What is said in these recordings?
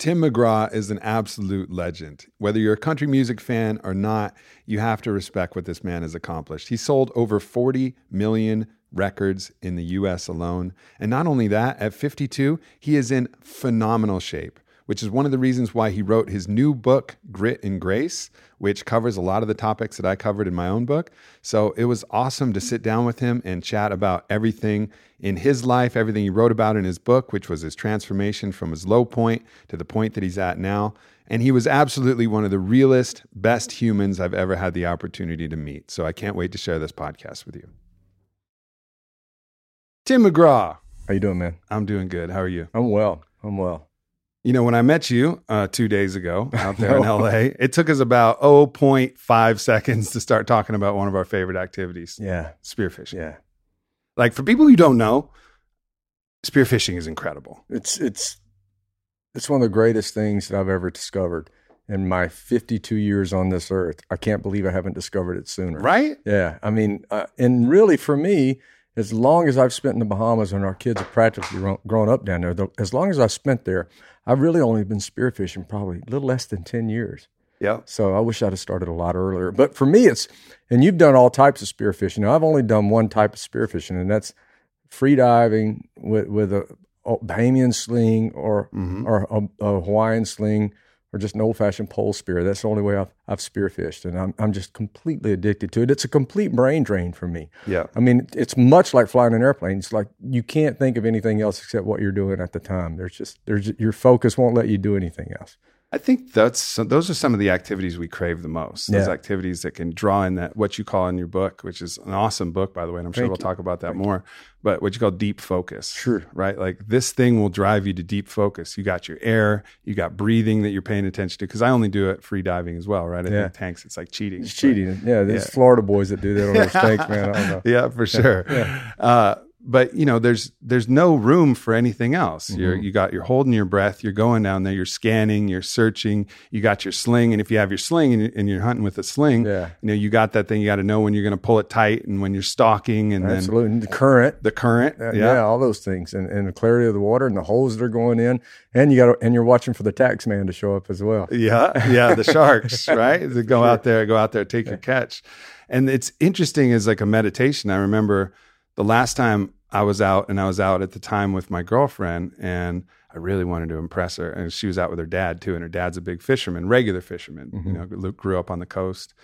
Tim McGraw is an absolute legend. Whether you're a country music fan or not, you have to respect what this man has accomplished. He sold over 40 million records in the US alone. And not only that, at 52, he is in phenomenal shape, which is one of the reasons why he wrote his new book, Grit and Grace, which covers a lot of the topics that I covered in my own book. So it was awesome to sit down with him and chat about everything in his life, everything he wrote about in his book, which was his transformation from his low point to the point that he's at now. And he was absolutely one of the realest, best humans I've ever had the opportunity to meet. So I can't wait to share this podcast with you. Tim McGraw. How you doing, man? I'm doing good. How are you? I'm well. I'm well. You know, when I met you uh, two days ago out there in LA, it took us about 0.5 seconds to start talking about one of our favorite activities. Yeah. Spearfishing. Yeah. Like for people who don't know, spearfishing is incredible. It's it's it's one of the greatest things that I've ever discovered in my 52 years on this earth. I can't believe I haven't discovered it sooner. Right? Yeah. I mean, uh, and really for me, as long as I've spent in the Bahamas and our kids have practically grown, up down there, the, as long as I've spent there, I've really only been spearfishing probably a little less than 10 years. Yeah. So I wish I'd have started a lot earlier. But for me, it's, and you've done all types of spearfishing. Now, I've only done one type of spearfishing, and that's free diving with, with a, Bahamian sling or, Mhm. or a, a Hawaiian sling or just an old fashioned pole spear. That's the only way I've, I've spearfished. And I'm, I'm just completely addicted to it. It's a complete brain drain for me. Yeah. I mean, it's much like flying an airplane. It's like you can't think of anything else except what you're doing at the time. There's just there's your focus won't let you do anything else. I think that's so those are some of the activities we crave the most. Those Yeah. activities that can draw in that what you call in your book, which is an awesome book by the way, and I'm sure we'll you. talk about that more. But what you call deep focus. Sure. Right? Like this thing will drive you to deep focus. You got your air, you got breathing that you're paying attention to. Because I only do it free diving as well, right? I Yeah. think tanks, it's like cheating. It's But- cheating. Yeah, there's Yeah. Florida boys that do that on those tanks, man. I don't know. yeah, for sure. yeah. Uh, but you know, there's there's no room for anything else. You're Mm-hmm. you got you're holding your breath. You're going down there. You're scanning. You're searching. You got your sling, and if you have your sling and you're, and you're hunting with a sling, Yeah. you know you got that thing. You got to know when you're going to pull it tight and when you're stalking, and then Absolutely. And the current. the current. Uh, yeah. yeah. all those things, and, and the clarity of the water, and the holes that are going in, and you got and you're watching for the tax man to show up as well. Yeah, yeah, the sharks, right? To go out there, go out there, take your catch. And it's interesting as like a meditation. I remember the last time I was out, and I was out at the time with my girlfriend, and I really wanted to impress her. And she was out with her dad too, and her dad's a big fisherman, regular fisherman. You mm-hmm. know, Luke grew up on the coast.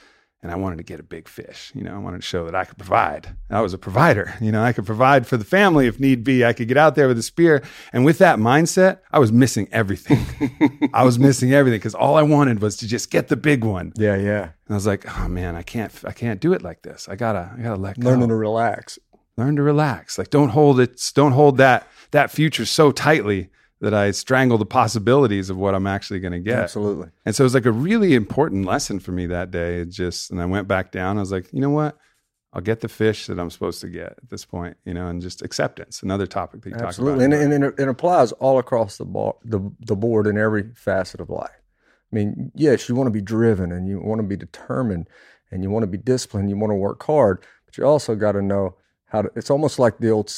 And I wanted to get a big fish, you know. I wanted to show that I could provide. I was a provider, you know. I could provide for the family if need be. I could get out there with a spear, and with that mindset, I was missing everything. I was missing everything because all I wanted was to just get the big one. Yeah, yeah. And I was like, oh man, I can't, I can't do it like this. I gotta, I gotta let go. Learning to relax. Learn to relax. Like, don't hold it, don't hold that that future so tightly that I strangle the possibilities of what I'm actually going to get. Absolutely. And so it was like a really important lesson for me that day. It just, and I went back down. I was like, you know what? I'll get the fish that I'm supposed to get at this point, you know, and just acceptance. Another topic that you Absolutely, talk about. and, and, and it applies all across the, bar, the the board in every facet of life. I mean, yes, you want to be driven and you want to be determined and you want to be disciplined. You want to work hard, but you also got to know how to. It's almost like the old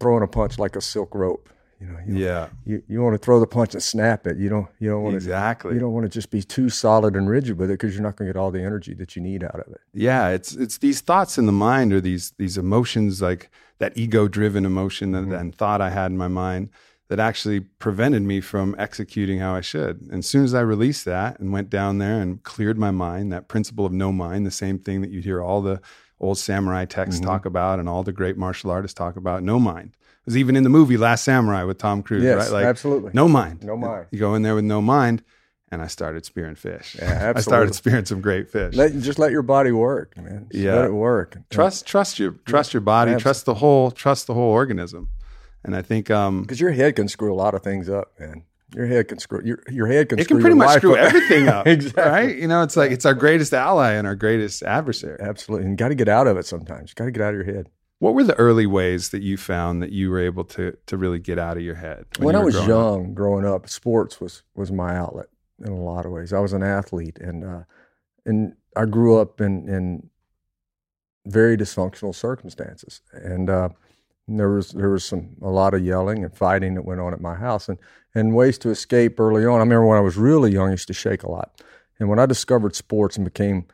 throwing a punch like a silk rope. You know, you, Yeah. you, you want to throw the punch and snap it. You don't you don't want to Exactly. you don't want to just be too solid and rigid with it because you're not going to get all the energy that you need out of it. yeah it's it's these thoughts in the mind or these these emotions like that ego driven emotion that, Mm-hmm. and thought i had in my mind that actually prevented me from executing how i should and as soon as i released that and went down there and cleared my mind that principle of no mind the same thing that you hear all the old samurai texts Mm-hmm. talk about and all the great martial artists talk about no mind it was even in the movie last samurai with tom cruise Yes, right like absolutely. no mind No mind. you go in there with no mind and i started spearing fish Yeah, i started spearing some great fish Let just let your body work, man. Just Yeah. let it work. trust trust your trust your body Absolutely. trust the whole trust the whole organism and i think um because your head can screw a lot of things up, man. Your head can screw your your head can. it can pretty much screw up. everything up exactly. right you know it's like it's our greatest ally and our greatest adversary Absolutely, and got to get out of it sometimes. You got to get out of your head. what were the early ways that you found that you were able to to really get out of your head When, you I was growing up? young, growing up, sports was was my outlet in a lot of ways. I was an athlete, and uh, and I grew up in in very dysfunctional circumstances, and uh, there was there was some a lot of yelling and fighting that went on at my house, and and ways to escape early on. I remember when I was really young, I used to shake a lot, and when I discovered sports and became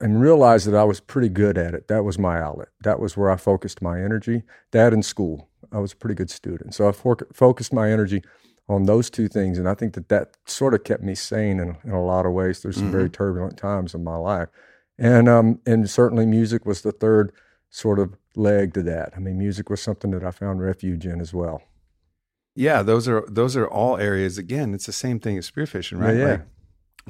and realized that I was pretty good at it. That was my outlet. That was where I focused my energy. That and school. I was a pretty good student. So I for- focused my energy on those two things. And I think that that sort of kept me sane in, in a lot of ways through some very turbulent times in my life. And, um, and certainly music was the third sort of leg to that. I mean, music was something that I found refuge in as well. yeah those are those are all areas again it's the same thing as spearfishing right Yeah, yeah. Like,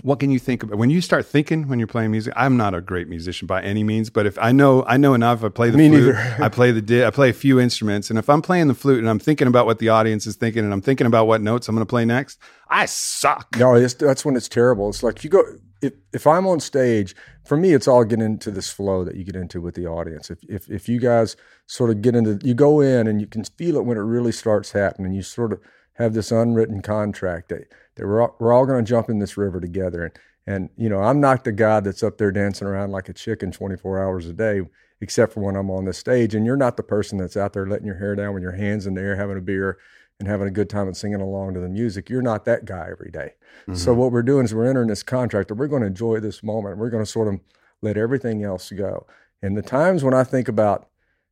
what can you think about when you start thinking when you're playing music i'm not a great musician by any means but if i know i know enough i play the Me flute neither. i play the di- i play a few instruments and if i'm playing the flute and i'm thinking about what the audience is thinking and i'm thinking about what notes i'm going to play next i suck No, it's, that's when it's terrible. It's like you go if if I'm on stage, for me, it's all getting into this flow that you get into with the audience. If if if you guys sort of get into, you go in and you can feel it when it really starts happening. You sort of have this unwritten contract that, that we're all, we're all going to jump in this river together. And and you know, I'm not the guy that's up there dancing around like a chicken 24 hours a day, except for when I'm on the stage. And you're not the person that's out there letting your hair down with your hands in the air, having a beer and having a good time and singing along to the music. You're not that guy every day. So mm-hmm. what we're doing is we're entering this contract that we're going to enjoy this moment. We're going to sort of let everything else go. And the times when I think about,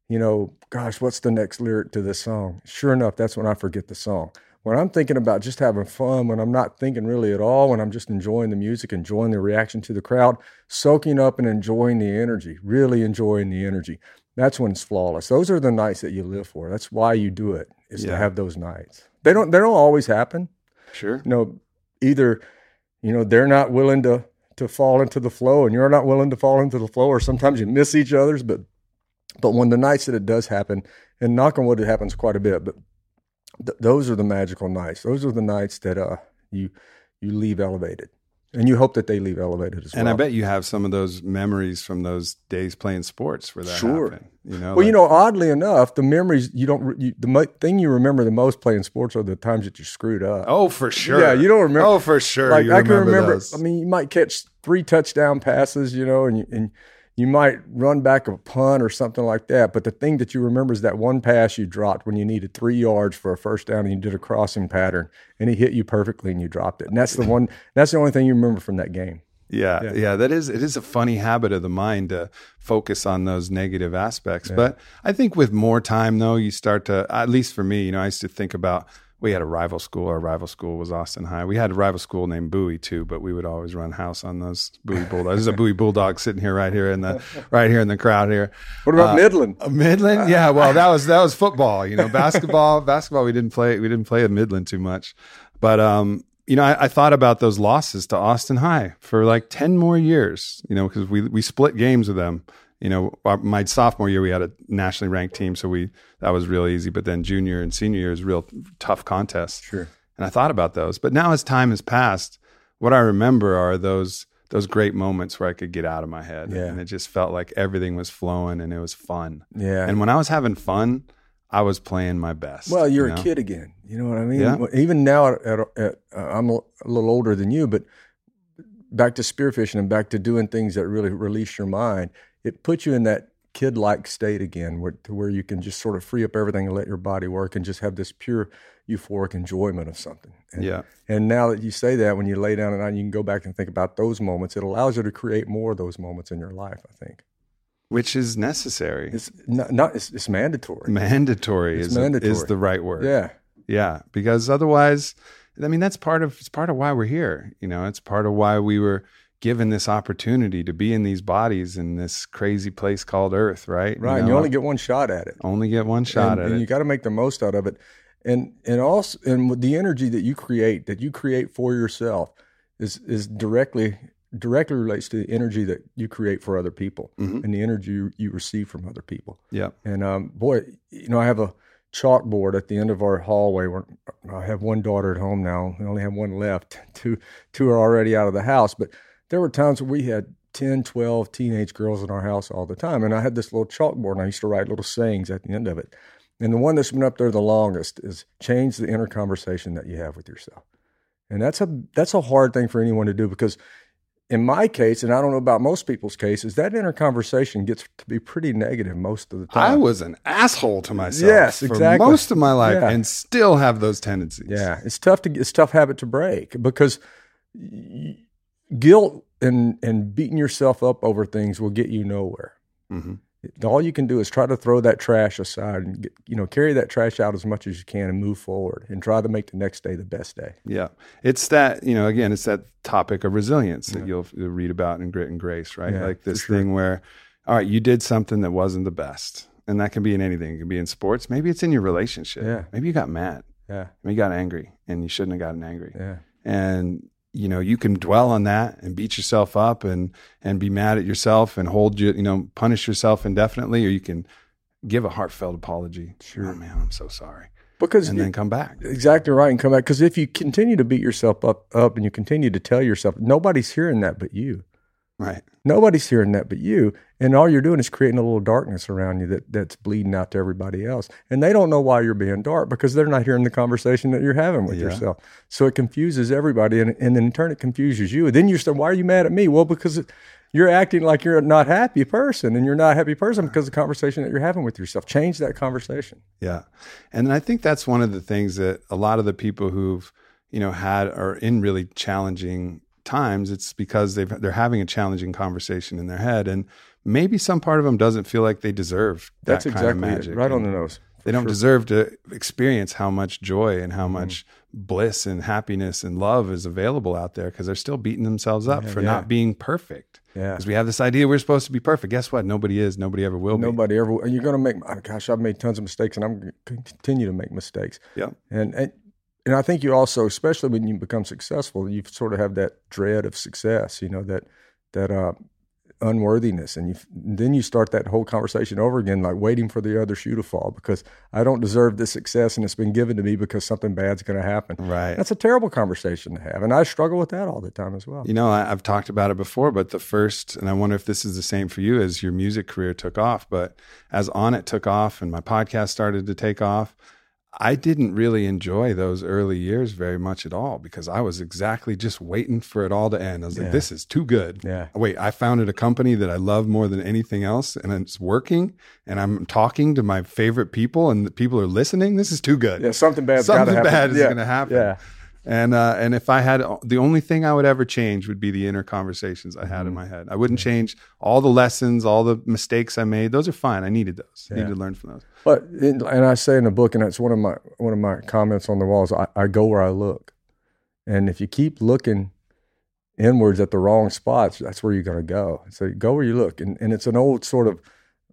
you know, gosh, what's the next lyric to this song? Sure enough, that's when I forget the song. When I'm thinking about just having fun, when I'm not thinking really at all, when I'm just enjoying the music, enjoying the reaction to the crowd, soaking up and enjoying the energy, really enjoying the energy, that's when it's flawless. Those are the nights that you live for. That's why you do it, is Yeah. to have those nights. They don't they don't always happen sure you know, either, you know, they're not willing to to fall into the flow and you're not willing to fall into the flow, or sometimes you miss each other's, but but when the nights that it does happen, and knock on wood, it happens quite a bit, but th- those are the magical nights. Those are the nights that uh you you leave elevated. And you hope that they leave elevated as well. and i bet you have some of those memories from those days playing sports where that Sure. happened you know Well, you know, oddly enough, the memories you don't you, the mo- thing you remember the most playing sports are the times that you screwed up. oh for sure Yeah, you don't remember- oh for sure like you I can remember. those. I mean, you might catch three touchdown passes, you know, and and you might run back a punt or something like that. But the thing that you remember is that one pass you dropped when you needed three yards for a first down, and you did a crossing pattern, and he hit you perfectly, and you dropped it. And that's the one. That's the only thing you remember from that game. Yeah, yeah, that is it is a funny habit of the mind to focus on those negative aspects. But I think with more time though, you start to at least for me, you know, I used to think about we had a rival school. Our rival school was Austin High. We had a rival school named Bowie too, but we would always run house on those Bowie Bulldogs. There's a Bowie Bulldog sitting here right here in the right here in the crowd here. What about Midland? Uh, Midland, yeah. Well, that was that was football. You know, basketball. basketball, we didn't play. We didn't play at Midland too much, but um, you know, I, I thought about those losses to Austin High for like ten more years. You know, because we we split games with them. You know, our, my sophomore year we had a nationally ranked team, so we that was real easy. But then junior and senior year is real tough contests. Sure. And I thought about those, but now as time has passed, what I remember are those those great moments where I could get out of my head, Yeah. and it just felt like everything was flowing and it was fun. Yeah. And when I was having fun, I was playing my best. Well, you're you a kid again. You know what I mean? Yeah. Even now, at, at, at, uh, I'm a, a little older than you, but back to spearfishing and back to doing things that really release your mind. It puts you in that kid-like state again, where to where you can just sort of free up everything and let your body work, and just have this pure euphoric enjoyment of something. And, Yeah. And now that you say that, when you lay down at night, you can go back and think about those moments. It allows you to create more of those moments in your life. I think Which is necessary. it's not, not it's, it's mandatory. mandatory It's is, mandatory. is the right word. Yeah. Yeah, because otherwise, I mean, that's part of it's part of why we're here. You know, it's part of why we were given this opportunity to be in these bodies in this crazy place called Earth, right? Right. and know, you only get one shot at it. only get one shot and, at and it. you got to make the most out of it and and also and the energy that you create that you create for yourself is is directly directly relates to the energy that you create for other people Mhm. and the energy you, you receive from other people yeah, and um boy you know i have a chalkboard at the end of our hallway where i have one daughter at home now we only have one left two two are already out of the house but there were times when we had 10 12 teenage girls in our house all the time and i had this little chalkboard and i used to write little sayings at the end of it and the one that's been up there the longest is change the inner conversation that you have with yourself and that's a that's a hard thing for anyone to do because in my case, and I don't know about most people's cases, that inner conversation gets to be pretty negative most of the time. I was an asshole to myself. Yes, for exactly. most of my life, Yeah. and still have those tendencies. Yeah, it's tough to it's a tough habit to break because y- guilt and and beating yourself up over things will get you nowhere. hmm All you can do is try to throw that trash aside and get, you know carry that trash out as much as you can and move forward and try to make the next day the best day. Yeah, it's that you know again, it's that topic of resilience that you'll, you'll read about in Grit and Grace, right? Yeah, like this sure. thing where, all right, you did something that wasn't the best, and that can be in anything. It can be in sports. Maybe it's in your relationship. Yeah. Maybe you got mad. Yeah, Maybe you got angry, and you shouldn't have gotten angry. yeah, And you know you can dwell on that and beat yourself up and and be mad at yourself and hold you you know punish yourself indefinitely, or you can give a heartfelt apology. Sure. Oh, man, I'm so sorry, because and then come back. Exactly right, and come back. Because if you continue to beat yourself up, up, and you continue to tell yourself, nobody's hearing that but you. Right. Nobody's hearing that but you, and all you're doing is creating a little darkness around you that that's bleeding out to everybody else, and they don't know why you're being dark because they're not hearing the conversation that you're having with Yeah. yourself. So it confuses everybody, and, and in turn it confuses you. And then you say, "Why are you mad at me?" Well, because it, you're acting like you're a not happy person, and you're not a happy person because of the conversation that you're having with yourself. Change that conversation. Yeah. And I think that's one of the things that a lot of the people who've, you know, had are in really challenging times, it's because they've they're having a challenging conversation in their head. And maybe some part of them doesn't feel like they deserve that That's kind exactly of it. magic. right on the nose. They don't deserve to experience how much joy and Mm-hmm. how much bliss and happiness and love is available out there because they're still beating themselves up for yeah. not being perfect. Yeah. Because we have this idea we're supposed to be perfect. Guess what? Nobody is. Nobody ever will be. Nobody ever. And you're going to make. oh, Gosh, I've made tons of mistakes, and I'm going to continue to make mistakes. Yeah. And and and I think you also, especially when you become successful, you sort of have that dread of success. You know that that uh, unworthiness, and you then you start that whole conversation over again, like waiting for the other shoe to fall because I don't deserve this success, and it's been given to me because something bad's going to happen. Right. That's a terrible conversation to have, and I struggle with that all the time as well. You know, I, I've talked about it before, but the first, and I wonder if this is the same for you as your music career took off. But as Onnit took off and my podcast started to take off, I didn't really enjoy those early years very much at all because I was exactly just waiting for it all to end. I was like, this is too good. Yeah. Wait, I founded a company that I love more than anything else and it's working and I'm talking to my favorite people and the people are listening. This is too good. Yeah, something to Something happen. bad is Yeah. going to happen. Yeah. And uh, and if I had the only thing I would ever change would be the inner conversations I had Mm-hmm. in my head. I wouldn't change all the lessons, all the mistakes I made. Those are fine. I needed those. I needed to learn from those. But and I say in the book, and it's one of my one of my comments on the walls. I, I go where I look, and if you keep looking inwards at the wrong spots, that's where you're going to go. So go where you look, and and it's an old sort of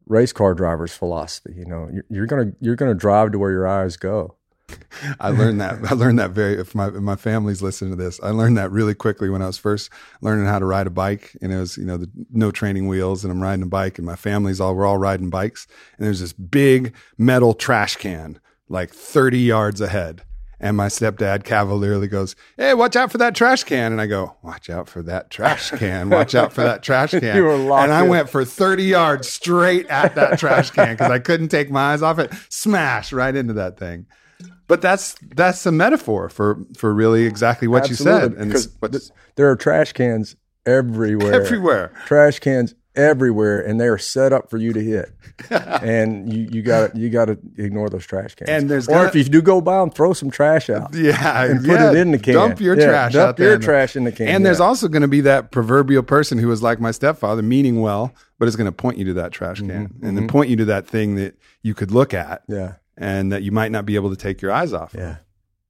race car driver's philosophy. You know, you're, you're gonna you're gonna drive to where your eyes go. I learned that. I learned that very. If my if my family's listening to this, I learned that really quickly when I was first learning how to ride a bike. And it was you know the, no training wheels, and I'm riding a bike, and my family's all we're all riding bikes, and there's this big metal trash can like 30 yards ahead. And my stepdad cavalierly goes, Hey, watch out for that trash can. And I go, Watch out for that trash can. Watch out for that trash can. You were locked and I in. went for 30 yards straight at that trash can because I couldn't take my eyes off it. Smash right into that thing. But that's that's a metaphor for for really exactly what you said. And because th- there are trash cans everywhere. everywhere. Trash cans everywhere, and they are set up for you to hit. and you you got you got to ignore those trash cans. And there's or gonna- if you do go by them, throw some trash out. Yeah, And put yeah. it in the can. Dump your Yeah, trash dump out there. your trash in the can, And there's also going to be that proverbial person who is like my stepfather, meaning well, but is going to point you to that trash can Mm-hmm, and then point you to that thing that you could look at Yeah, and that you might not be able to take your eyes off. of, yeah,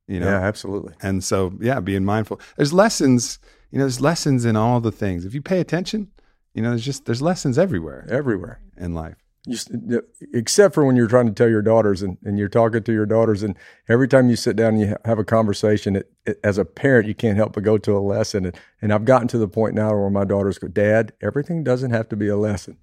you know. yeah, absolutely. And so, yeah, being mindful. There's lessons. You know, there's lessons in all the things. If you pay attention, you know, there's just there's lessons everywhere Everywhere. in life. You, except for when you're trying to tell your daughters and, and you're talking to your daughters and every time you sit down and you have a conversation it, it, as a parent you can't help but go to a lesson and, and i've gotten to the point now where my daughters go dad everything doesn't have to be a lesson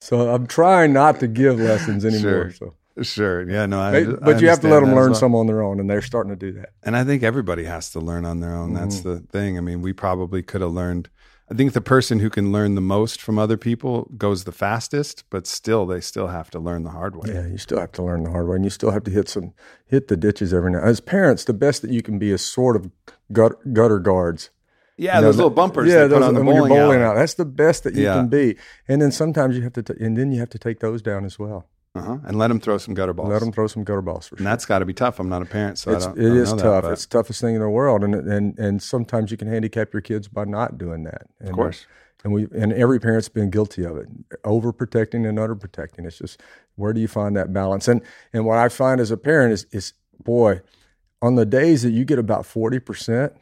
so i'm trying not to give lessons anymore Sure. so Sure. Yeah. No. I, They- I but you have to let them learn well. some on their own and they're starting to do that And I think everybody has to learn on their own. That's Mm-hmm. the thing. I mean, we probably could have learned. I think the person who can learn the most from other people goes the fastest, but still, they still have to learn the hard way. Yeah, you still have to learn the hard way, and you still have to hit some hit the ditches every now. As parents, the best that you can be is sort of gut, gutter guards. Yeah, You know, those little bumpers Yeah, those, on the bowling, bowling alley. out. That's the best that you Yeah. can be. And then sometimes you have to, t- and then you have to take those down as well. Uh-huh. And let them throw some gutter balls. Let them throw some gutter balls for and that's got to be tough. I'm not a parent, so It's, I don't. it I don't is that, tough. but it's the toughest thing in the world, and and and sometimes you can handicap your kids by not doing that. And, of course. and we and every parent's been guilty of it, overprotecting and underprotecting. It's just where do you find that balance? And and what I find as a parent is is boy, on the days that you get about forty percent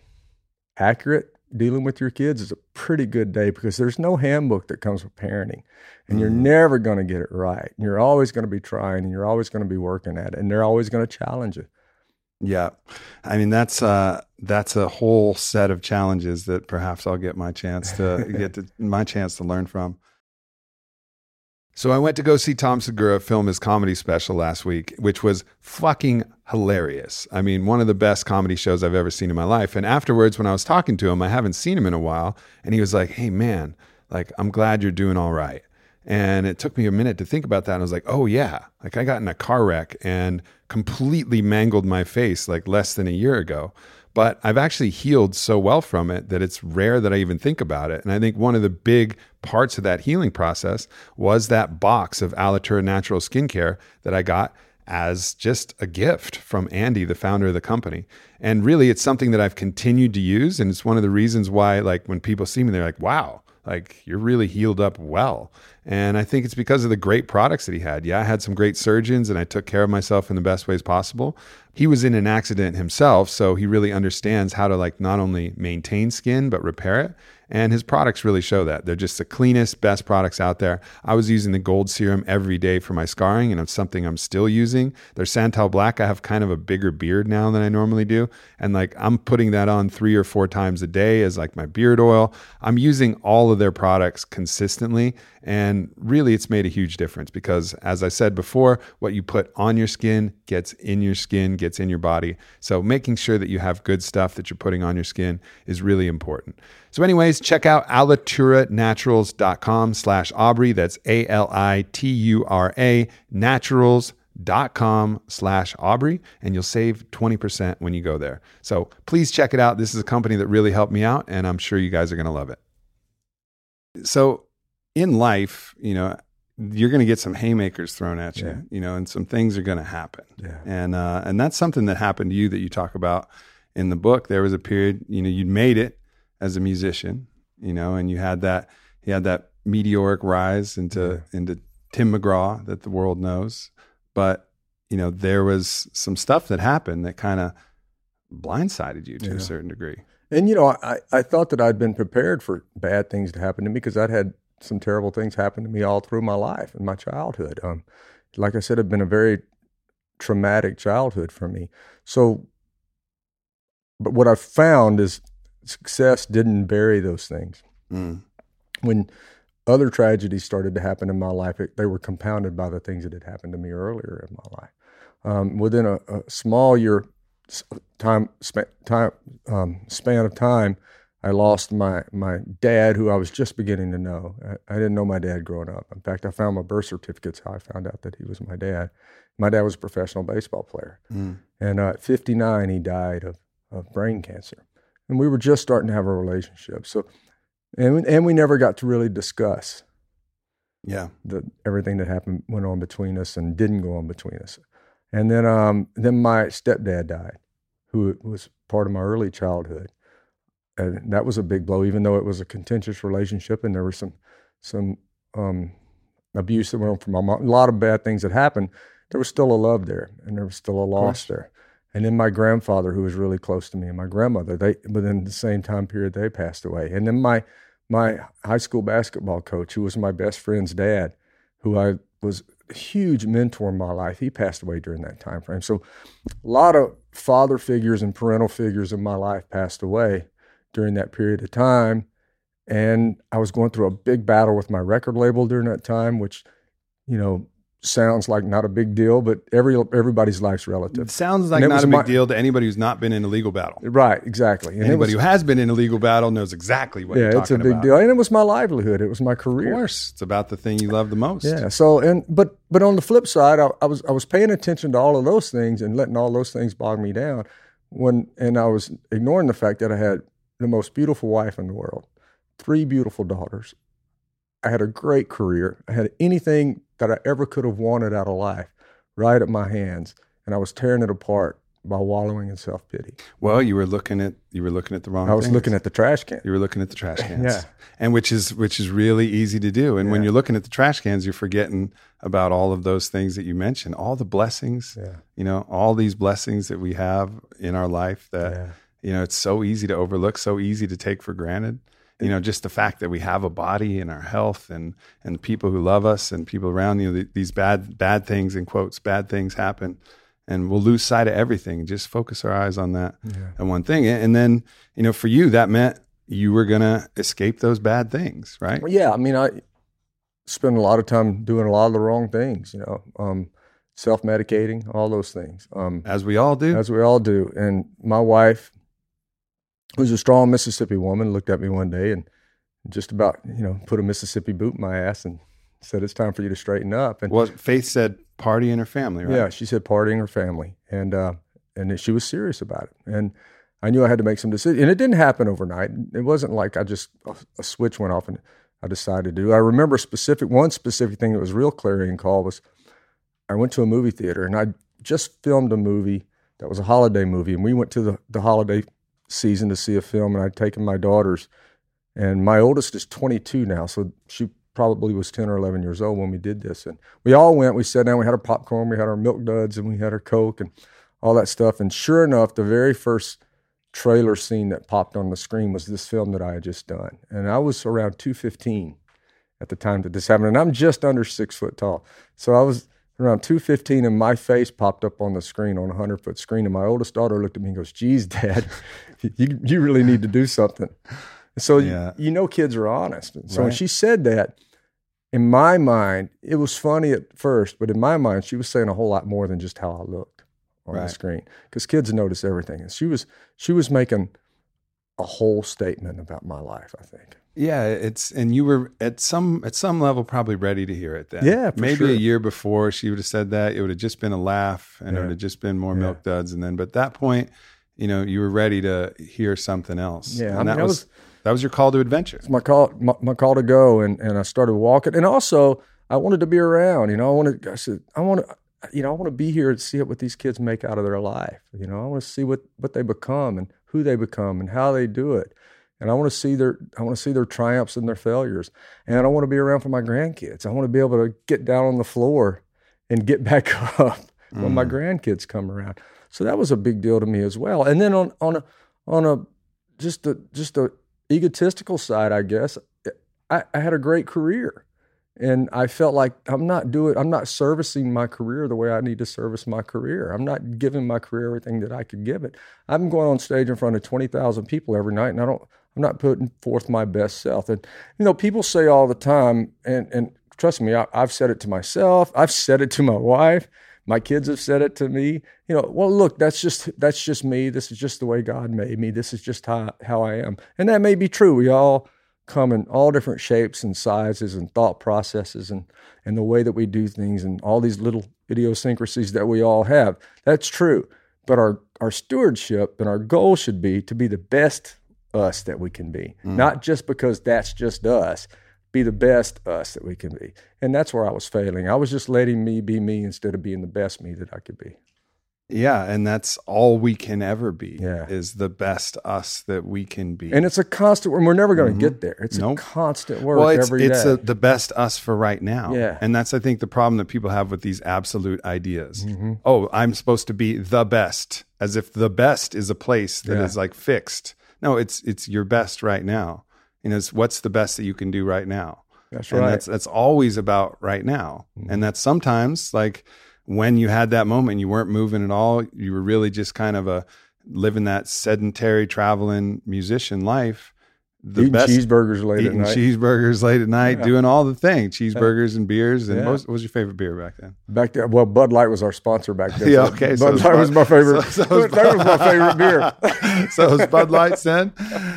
accurate dealing with your kids is a pretty good day because there's no handbook that comes with parenting, and you're never going to get it right. You're always going to be trying, and you're always going to be working at it, and they're always going to challenge you. Yeah, I mean that's uh that's a whole set of challenges that perhaps I'll get my chance to get to my chance to learn from. So I went to go see Tom Segura film his comedy special last week, which was fucking hilarious. I mean, one of the best comedy shows I've ever seen in my life. And afterwards, when I was talking to him, I haven't seen him in a while, and he was like, "Hey, man, like I'm glad you're doing all right." And it took me a minute to think about that. And I was like, oh, yeah. Like I got in a car wreck and completely mangled my face like less than a year ago. But I've actually healed so well from it that it's rare that I even think about it. And I think one of the big parts of that healing process was that box of Alitura Natural Skincare that I got as just a gift from Andy, the founder of the company. And really, it's something that I've continued to use. And it's one of the reasons why, like, when people see me, they're like, wow, like you're really healed up well. And I think it's because of the great products that he had. Yeah, I had some great surgeons and I took care of myself in the best ways possible. He was in an accident himself, so he really understands how to like not only maintain skin but repair it. And his products really show that. They're just the cleanest, best products out there. I was using the gold serum every day for my scarring, and it's something I'm still using. Their Santal Black, I have kind of a bigger beard now than I normally do. And like I'm putting that on three or four times a day as like my beard oil. I'm using all of their products consistently. And really, it's made a huge difference because, as I said before, what you put on your skin gets in your skin, gets in your body. So, making sure that you have good stuff that you're putting on your skin is really important. So, anyways, check out alituranaturals.com slash Aubrey. That's A L I T U R A naturals.com slash Aubrey, and you'll save 20% when you go there. So please check it out. This is a company that really helped me out, and I'm sure you guys are going to love it. So, in life, you know, you're going to get some haymakers thrown at you, Yeah. you know, and some things are going to happen. Yeah. And uh, and that's something that happened to you that you talk about in the book. There was a period, you know, you'd made it as a musician, you know, and you had that he had that meteoric rise into into Tim McGraw that the world knows. But, you know, there was some stuff that happened that kind of blindsided you to Yeah. a certain degree. And you know, I, I thought that I'd been prepared for bad things to happen to me because I'd had some terrible things happen to me all through my life and my childhood. Um, like I said, it's been a very traumatic childhood for me. So, but what I've found is success didn't bury those things. Mm. When other tragedies started to happen in my life, it, they were compounded by the things that had happened to me earlier in my life. Um, within a, a small year time span, time um, span of time, I lost my my dad, who I was just beginning to know. I, I didn't know my dad growing up. In fact, I found my birth certificate's how I found out that he was my dad. My dad was a professional baseball player, Mm. and uh, at 59, he died of, of brain cancer. And we were just starting to have a relationship. So, and we, and we never got to really discuss Yeah. the everything that happened went on between us and didn't go on between us. And then um then my stepdad died, who was part of my early childhood. And that was a big blow, even though it was a contentious relationship and there was some some um abuse that went on from my mom, a lot of bad things that happened. There was still a love there and there was still a loss there. And then my grandfather, who was really close to me, and my grandmother, they but in the same time period they passed away. And then my my high school basketball coach, who was my best friend's dad, who I was a huge mentor in my life, he passed away during that time frame. So a lot of father figures and parental figures in my life passed away during that period of time. And I was going through a big battle with my record label during that time, which, you know, sounds like not a big deal, but every everybody's life's relative. It sounds like not a big my- deal to anybody who's not been in a legal battle. Right, exactly. And Anybody was, who has been in a legal battle knows exactly what yeah, it's a big about. deal. And it was my livelihood. It was my career. Of course, it's about the thing you love the most. Yeah. So and but but on the flip side, I, I was I was paying attention to all of those things and letting all those things bog me down when and I was ignoring the fact that I had the most beautiful wife in the world, three beautiful daughters. I had a great career. I had anything that I ever could have wanted out of life right at my hands, and I was tearing it apart by wallowing in self pity. Well, you were looking at you were looking at the wrong. I was things. looking at the trash can. You were looking at the trash cans. Yeah. And which is which is really easy to do. And when you're looking at the trash cans, you're forgetting about all of those things that you mentioned, all the blessings, Yeah. you know, all these blessings that we have in our life that Yeah. you know, it's so easy to overlook, so easy to take for granted. You know, just the fact that we have a body and our health and and the people who love us and people around you, th- these bad bad things in quotes, bad things happen, and we'll lose sight of everything. Just focus our eyes on that Yeah. and one thing, and then you know, for you, that meant you were gonna escape those bad things, right? Well, yeah, I mean, I spend a lot of time doing a lot of the wrong things, you know, um, self medicating, all those things, um, As we all do. as we all do. And my wife, who's a strong Mississippi woman, looked at me one day and just about, you know, put a Mississippi boot in my ass and said, "It's time for you to straighten up." And well, Faith said party in her family, right? yeah, she said partying her family, and uh, and she was serious about it. And I knew I had to make some decisions, and it didn't happen overnight. It wasn't like I just a, a switch went off and I decided to do. I remember specific one specific thing that was real clarion call was I went to a movie theater and I just filmed a movie that was a holiday movie, and we went to the the holiday season to see a film, and I'd taken my daughters, and my oldest is 22 now, so she probably was 10 or 11 years old when we did this. And we all went, we sat down, we had our popcorn, we had our milk duds, and we had our Coke and all that stuff. And sure enough, the very first trailer scene that popped on the screen was this film that I had just done. And I was around 215 at the time that this happened. And I'm just under six foot tall. So I was around 215 and my face popped up on the screen on a 100 foot screen. And my oldest daughter looked at me and goes, geez, dad, you, you really need to do something. And so Yeah. you, you know kids are honest. And so when she said that, in my mind, it was funny at first, but in my mind, she was saying a whole lot more than just how I looked on the screen because kids notice everything. And she was she was making a whole statement about my life. I think. Yeah, it's and you were at some at some level probably ready to hear it then. Yeah, maybe sure. a year before she would have said that, it would have just been a laugh and it would have just been more Yeah. milk duds, and then but at that point, you know, you were ready to hear something else. Yeah, I mean, that was, was- that was your call to adventure. It's my call my, my call to go, and and I started walking, and also I wanted to be around. You know, I wanted. I said I want to. You know, I want to be here and see what these kids make out of their life. You know, I want to see what what they become and who they become and how they do it. And I want to see their I want to see their triumphs and their failures. And I want to be around for my grandkids. I want to be able to get down on the floor and get back up when my mm. grandkids come around. So that was a big deal to me as well. And then on on a on a just a just a egotistical side, I guess, I, I had a great career. And I felt like I'm not doing, I'm not servicing my career the way I need to service my career. I'm not giving my career everything that I could give it. I'm going on stage in front of 20,000 people every night, and I don't, I'm not putting forth my best self. And, you know, people say all the time, and, and trust me, I, I've said it to myself, I've said it to my wife, my kids have said it to me. You know, well, look, that's just that's just me. This is just the way God made me. This is just how how I am, and that may be true. We all come in all different shapes and sizes and thought processes and and the way that we do things and all these little idiosyncrasies that we all have. That's true. But our our stewardship and our goal should be to be the best us that we can be. Not just because that's just us, be the best us that we can be. And that's where I was failing. I was just letting me be me instead of being the best me that I could be. Yeah, and that's all we can ever be. Yeah. is the best us that we can be. And it's a constant, and we're never going to get there. It's Nope. a constant work well, it's it's a, the best us for right now. Yeah. and that's I think the problem that people have with these absolute ideas. Mm-hmm. Oh, I'm supposed to be the best, as if the best is a place that is Yeah. like fixed. No, it's it's your best right now. You know, it's what's the best that you can do right now. that's and right. Mm-hmm. that's that's always about right now and that's sometimes like when you had that moment you weren't moving at all you were really just kind of a living that sedentary traveling musician life the Eating best cheeseburgers late eating at night. cheeseburgers late at night Yeah. doing all the things cheeseburgers and beers and Yeah. what, was, what was your favorite beer back then Back then, well, Bud Light was our sponsor back then. Yeah, so okay, Bud so Light was my favorite. so- so it's that was my favorite beer. so it was Bud Lights then,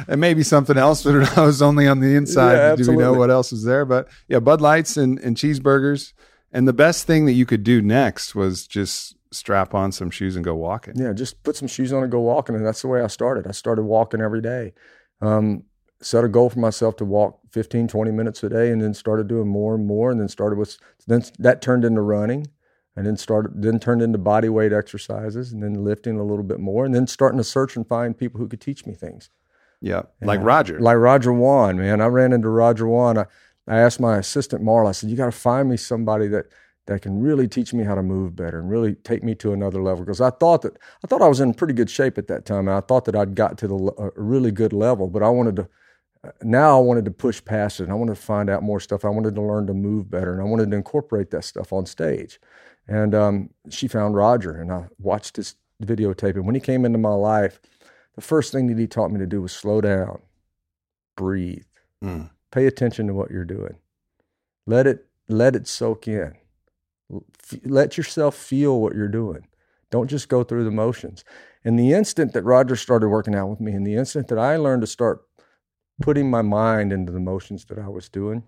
and maybe something else, but I was only on the inside. Do we know what else was there? But yeah, Bud Lights and, and cheeseburgers. And the best thing that you could do next was just strap on some shoes and go walking. Yeah, just put some shoes on and go walking, and that's the way I started. I started walking every day. Um, set a goal for myself to walk 15, 20 minutes a day, and then started doing more and more, and then started with then that turned into running, and then started then turned into body weight exercises, and then lifting a little bit more, and then starting to search and find people who could teach me things. Yeah, like Roger. Like Roger Yuan, man. I ran into Roger Yuan. I, I asked my assistant Marla, I said, You got to find me somebody that that can really teach me how to move better and really take me to another level. Because I thought that I thought I was in pretty good shape at that time. And I thought that I'd got to the a really good level, but I wanted to now I wanted to push past it and I wanted to find out more stuff. I wanted to learn to move better and I wanted to incorporate that stuff on stage. And um, she found Roger and I watched his videotape. And when he came into my life, the first thing that he taught me to do was slow down, breathe, Mm. pay attention to what you're doing. Let it let it soak in. F- Let yourself feel what you're doing. Don't just go through the motions. And the instant that Roger started working out with me, and the instant that I learned to start putting my mind into the motions that I was doing,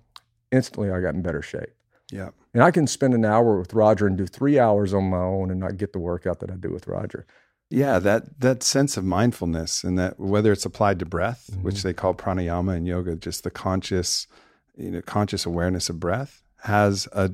instantly I got in better shape. Yeah. And I can spend an hour with Roger and do three hours on my own and not get the workout that I do with Roger. Yeah, that that sense of mindfulness and that whether it's applied to breath, mm-hmm. which they call pranayama in yoga, just the conscious, you know, conscious awareness of breath has a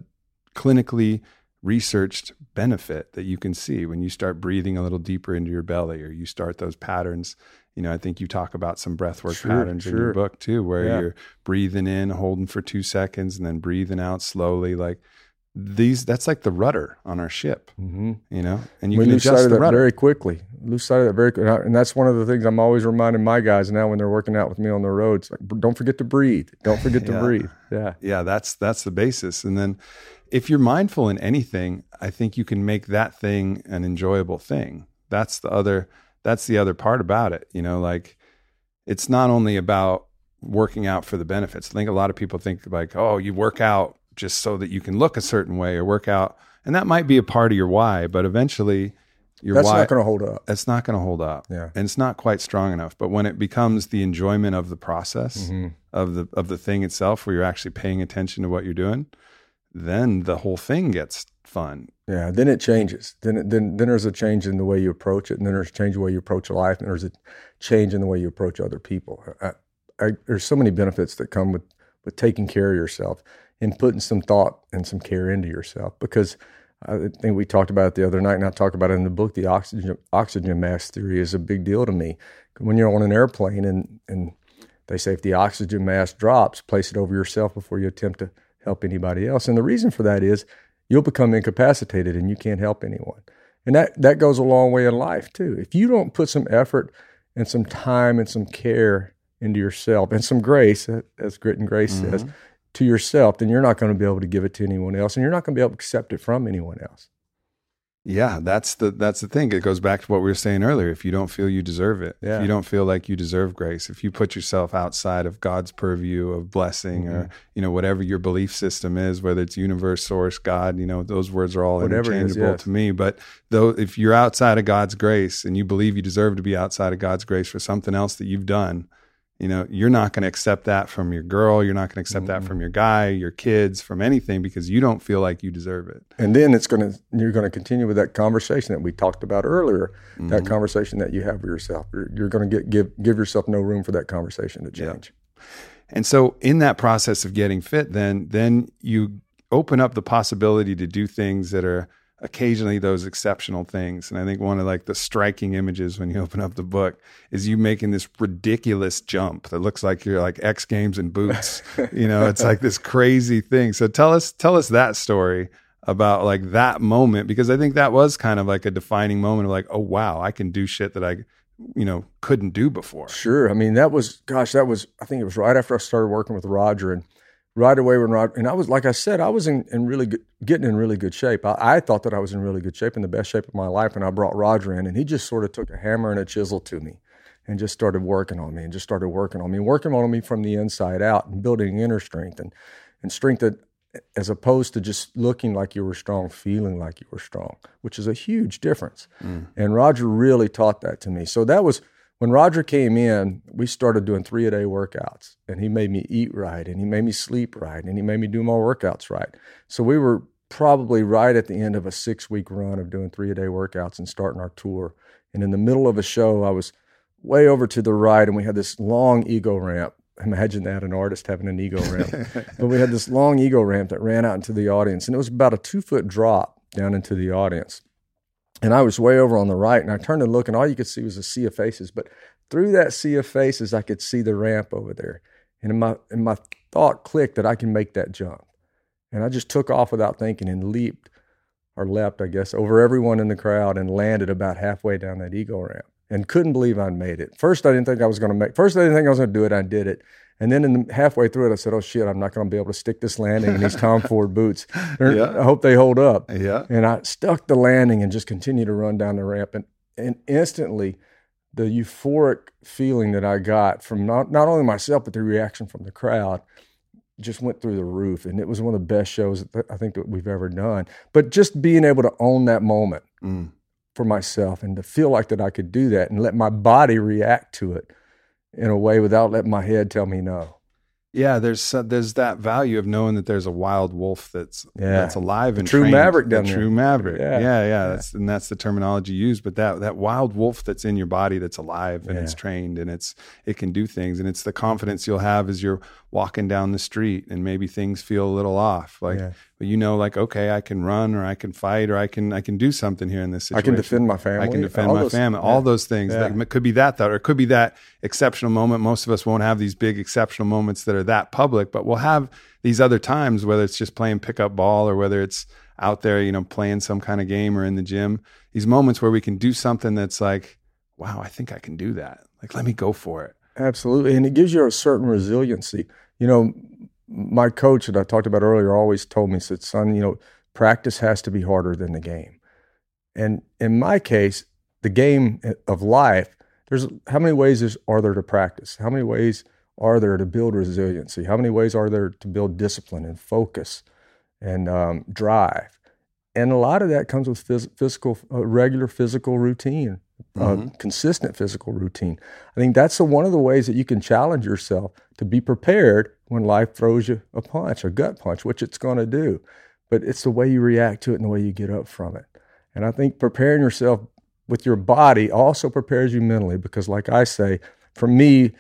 clinically researched benefit that you can see when you start breathing a little deeper into your belly or you start those patterns. You know, I think you talk about some breath work Sure, patterns in your book too, where Yeah. you're breathing in, holding for two seconds, and then breathing out slowly. Like these, that's like the rudder on our ship, Mm-hmm. you know, and you we can lose sight adjust of the that rudder. very quickly. Lose sight of that very quickly, and, and that's one of the things I'm always reminding my guys now when they're working out with me on the roads. Like, don't forget to breathe. Don't forget to breathe. Yeah, yeah that's that's the basis and then if you're mindful in anything i think you can make that thing an enjoyable thing that's the other that's the other part about it you know like it's not only about working out for the benefits i think a lot of people think like oh you work out just so that you can look a certain way or work out and that might be a part of your why but eventually your why. that's why not going to hold up. it's not going to hold up Yeah. and it's not quite strong enough but when it becomes the enjoyment of the process Mm-hmm. of the of the thing itself where you're actually paying attention to what you're doing then the whole thing gets fun Yeah, then it changes. Then then then there's a change in the way you approach it, and then there's a change in the way you approach life, and there's a change in the way you approach other people. I, I, there's so many benefits that come with with taking care of yourself and putting some thought and some care into yourself. Because I think we talked about it the other night, and I talk about it in the book. The oxygen oxygen mask theory is a big deal to me. When you're on an airplane and and they say if the oxygen mask drops, place it over yourself before you attempt to help anybody else. And the reason for that is you'll become incapacitated and you can't help anyone. And that, that goes a long way in life too. If you don't put some effort and some time and some care into yourself and some grace, as Grit and Grace says, mm-hmm. to yourself, then you're not going to be able to give it to anyone else and you're not going to be able to accept it from anyone else. Yeah that's the that's the thing it goes back to what we were saying earlier if you don't feel you deserve it Yeah. if you don't feel like you deserve grace if you put yourself outside of god's purview of blessing or Mm-hmm. you know whatever your belief system is whether it's universe source god you know those words are all Whatever it is, interchangeable yes. to me but though if you're outside of god's grace and you believe you deserve to be outside of god's grace for something else that you've done you know you're not going to accept that from your girl you're not going to accept that from your guy your kids from anything because you don't feel like you deserve it And then it's going to, you're going to continue with that conversation that we talked about earlier, that mm-hmm. conversation that you have with yourself. You're, you're going to get, give, give yourself no room for that conversation to change. And so in that process of getting fit, then then you open up the possibility to do things that are occasionally those exceptional things. And I think one of like the striking images when you open up the book is you making this ridiculous jump that looks like you're like X Games in boots. you know, it's like this crazy thing. So tell us tell us that story about like that moment because I think that was kind of like a defining moment of like, oh wow, I can do shit that I you know couldn't do before. Sure. I mean, that was gosh, that was I think it was right after I started working with Roger and right away when Roger and I was like I said, I was in, in really good, getting in really good shape. I, I, thought that I was in really good shape, in the best shape of my life, and I brought Roger in, and he just sort of took a hammer and a chisel to me, and just started working on me, and just started working on me, working on me from the inside out, and building inner strength and and strength that as opposed to just looking like you were strong, feeling like you were strong, which is a huge difference. Mm. And Roger really taught that to me. So that was when Roger came in, we started doing three a day workouts, and he made me eat right, and he made me sleep right, and he made me do my workouts right. So we were probably right at the end of a six week run of doing three a day workouts and starting our tour. And in the middle of a show, I was way over to the right, and we had this long ego ramp. Imagine that an artist having an ego ramp. but we had this long ego ramp that ran out into the audience, and it was about a two foot drop down into the audience. And I was way over on the right, and I turned and looked, and all you could see was a sea of faces. But through that sea of faces, I could see the ramp over there. And my, in my thought clicked that I can make that jump. And I just took off without thinking and leaped, or leapt, I guess, over everyone in the crowd and landed about halfway down that ego ramp. And couldn't believe I'd made it. First, I didn't think I was going to make. First, I didn't think I was going to do it. I did it. And then in the, halfway through it, I said, "Oh shit, I'm not going to be able to stick this landing in these Tom Ford boots. yeah. I hope they hold up." Yeah. And I stuck the landing and just continued to run down the ramp, and and instantly, the euphoric feeling that I got from not not only myself but the reaction from the crowd just went through the roof, and it was one of the best shows I think that we've ever done. But just being able to own that moment mm. for myself and to feel like that I could do that and let my body react to it in a way without letting my head tell me no. Yeah, there's uh, there's that value of knowing that there's a wild wolf that's yeah. that's alive and true trained. maverick down the there. True maverick. Yeah. yeah, yeah, yeah. That's and that's the terminology used. But that that wild wolf that's in your body that's alive and yeah. it's trained and it's it can do things and it's the confidence you'll have as you're walking down the street and maybe things feel a little off. Like but you know, like okay, I can run or I can fight or I can I can do something here in this situation. I can defend my family. I can defend all my those, family. All those things. Yeah. That could be that though, or it could be that exceptional moment. Most of us won't have these big exceptional moments that are that public, but we'll have these other times, whether it's just playing pickup ball or whether it's out there, you know, playing some kind of game or in the gym. These moments where we can do something that's like, wow, I think I can do that. Like, let me go for it. Absolutely, and it gives you a certain resiliency. You know, my coach that I talked about earlier always told me, said, son, you know, practice has to be harder than the game. And in my case, the game of life, there's how many ways are there to practice? How many ways are there to build resiliency? How many ways are there to build discipline and focus and um, drive? And a lot of that comes with phys- physical, uh, regular physical routine, uh, mm-hmm. consistent physical routine. I think that's a, one of the ways that you can challenge yourself to be prepared when life throws you a punch, a gut punch, which it's going to do. But it's the way you react to it and the way you get up from it. And I think preparing yourself with your body also prepares you mentally because, like I say, for me,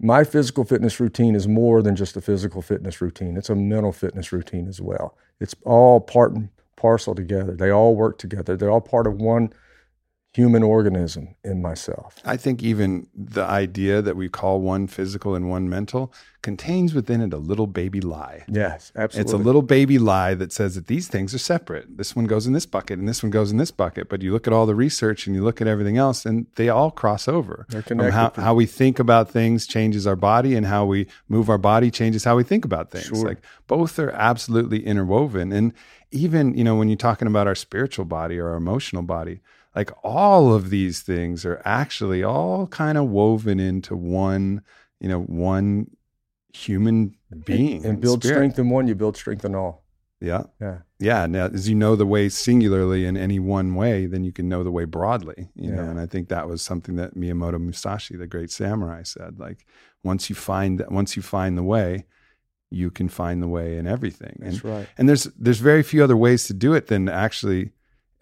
my physical fitness routine is more than just a physical fitness routine. It's a mental fitness routine as well. It's all part and parcel together. They all work together. They're all part of one human organism in myself. I think even the idea that we call one physical and one mental contains within it a little baby lie. Yes, absolutely. It's a little baby lie that says that these things are separate. This one goes in this bucket and this one goes in this bucket. But you look at all the research and you look at everything else and they all cross over. They're um, connected. How, how, we think about things changes our body and how we move our body changes how we think about things. Sure. Like both are absolutely interwoven. And even, you know, when you're talking about our spiritual body or our emotional body, like all of these things are actually all kind of woven into one you know one human being and, and build spirit. strength in one you build strength in all yeah yeah yeah now as you know the way singularly in any one way then you can know the way broadly you yeah. know and i think that was something that miyamoto musashi the great samurai said like once you find once you find the way you can find the way in everything That's and, right. and there's there's very few other ways to do it than actually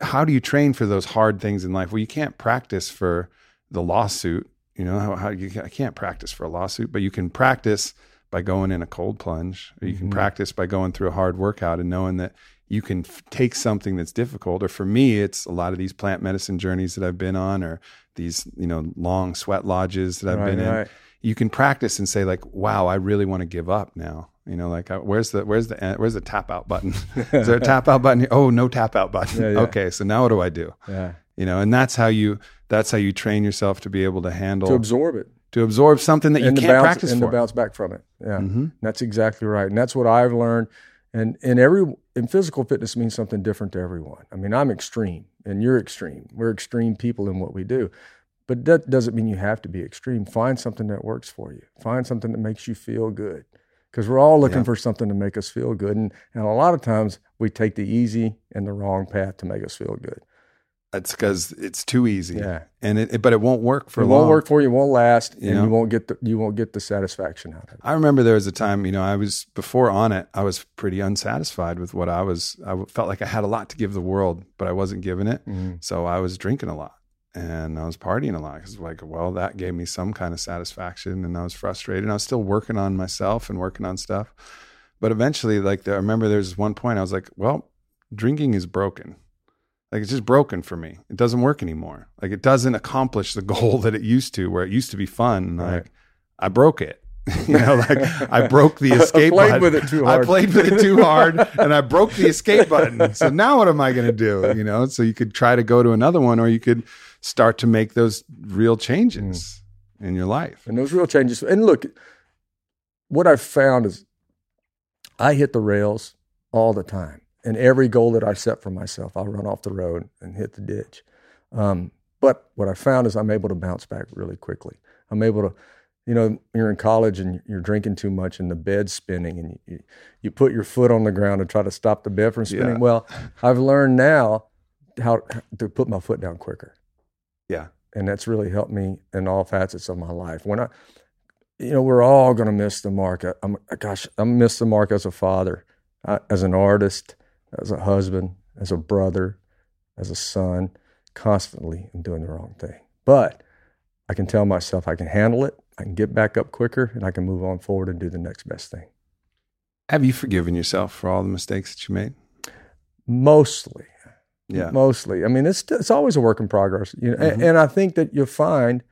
how do you train for those hard things in life? Well, you can't practice for the lawsuit. You know how, how you I can't practice for a lawsuit, but you can practice by going in a cold plunge, or you can Mhm. practice by going through a hard workout and knowing that you can f- take something that's difficult. Or for me, it's a lot of these plant medicine journeys that I've been on, or these you know long sweat lodges that I've Right, been in. right. You can practice and say like, "Wow, I really want to give up now." You know, like, uh, where's the where's the where's the tap out button? Is there a tap out button? Here? Oh, no tap out button. Yeah, yeah. Okay, so now what do I do? Yeah. You know, and that's how you that's how you train yourself to be able to handle To absorb it. to absorb something that you and to can't bounce, practice and for. to bounce back from it. Yeah, Mhm. that's exactly right, and that's what I've learned. And and every in physical fitness means something different to everyone. I mean, I'm extreme, and you're extreme. We're extreme people in what we do, but that doesn't mean you have to be extreme. Find something that works for you. Find something that makes you feel good, because we're all looking Yeah. for something to make us feel good, and and a lot of times we take the easy and the wrong path to make us feel good. That's because it's too easy. Yeah. and it, it- but it won't work for it long. won't work for you, won't last, You and know? you won't get the you won't get the satisfaction out of it. I remember there was a time, you know, I was before Onnit, I was pretty unsatisfied with what I was. I felt like I had a lot to give the world, but I wasn't giving it. Mhm. So I was drinking a lot and I was partying a lot because, like, well, that gave me some kind of satisfaction and I was frustrated. And I was still working on myself and working on stuff. But eventually, like, the, I remember there was one point I was like, well, drinking is broken. Like, it's just broken for me. It doesn't work anymore. Like, it doesn't accomplish the goal that it used to, where it used to be fun. Right. like, I broke it. you know, like I broke the escape played button. with it too I played with it too hard and I broke the escape button. So now what am I going to do? You know, so you could try to go to another one or you could start to make those real changes in your life. and those real changes. And look, what I've found is I hit the rails all the time. And every goal that I set for myself, I'll run off the road and hit the ditch. Um, but what I found is I'm able to bounce back really quickly. I'm able to, you know, you're in college and you're drinking too much and the bed's spinning and you, you put your foot on the ground to try to stop the bed from spinning. Yeah. Well, I've learned now how to put my foot down quicker Yeah. and that's really helped me in all facets of my life. When I, you know, we're all going to miss the mark. I, I'm, uh, gosh, I miss the mark as a father, I, as an artist, as a husband, as a brother, as a son, constantly and doing the wrong thing. But I can tell myself I can handle it. I can get back up quicker, and I can move on forward and do the next best thing. Have you forgiven yourself for all the mistakes that you made? Mostly, Yeah. mostly. I mean, it's it's always a work in progress. You know, Mhm. and, and I think that you'll find.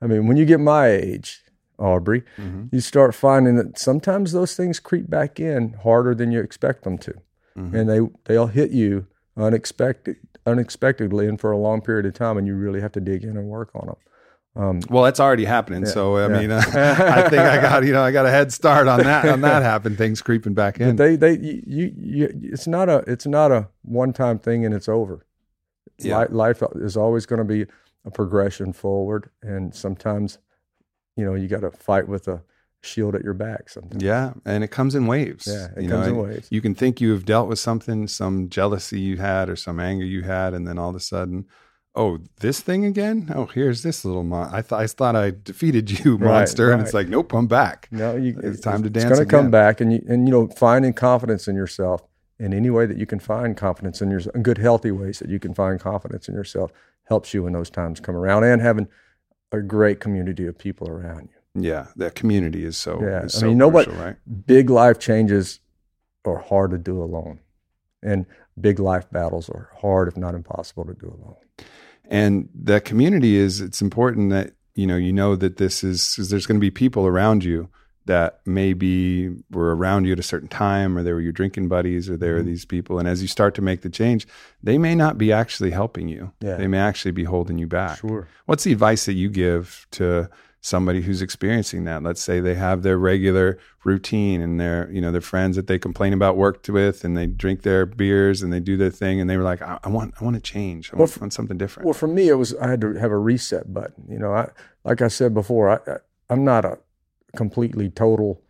I mean, when you get my age, Aubrey, Mhm. you start finding that sometimes those things creep back in harder than you expect them to, Mhm. and they they'll hit you unexpected unexpectedly and for a long period of time, and you really have to dig in and work on them. Um, Well, that's already happening. Yeah, So I yeah. mean, uh, I think I got you know I got a head start on that on that happen. Things creeping back in. but they they you, you, you it's not a it's not a one time thing and it's over. Yeah. Li- Life is always going to be a progression forward, and sometimes, you know, you got to fight with a shield at your back. Sometimes, yeah, and it comes in waves. Yeah, it you comes in waves. You can think you have dealt with something, some jealousy you had, or some anger you had, and then all of a sudden, oh, this thing again. Oh, here's this little mon. I thought I thought I defeated you, Right, monster, and it's like, nope, I'm back. No, you, It's time to dance. It's going to come back, and you and you know, finding confidence in yourself in any way that you can find confidence in yourself, in good, healthy ways that you can find confidence in yourself helps you when those times come around, and having a great community of people around you. Yeah, that community is so. Yeah, is I so mean, nobody- crucial, right? Big life changes are hard to do alone, and big life battles are hard, if not impossible, to do alone. And that community is it's important that you know you know that this is, there's going to be people around you that maybe were around you at a certain time or they were your drinking buddies or they were Mhm. these people and as you start to make the change they may not be actually helping you Yeah. they may actually be holding you back Sure. what's the advice that you give to somebody who's experiencing that let's say they have their regular routine and their you know their friends that they complain about work with and they drink their beers and they do their thing and they were like i, I want i want to change i Well, want, want something different Well, for me, it was I had to have a reset button. You know, I like I said before, I, I I'm not a completely total.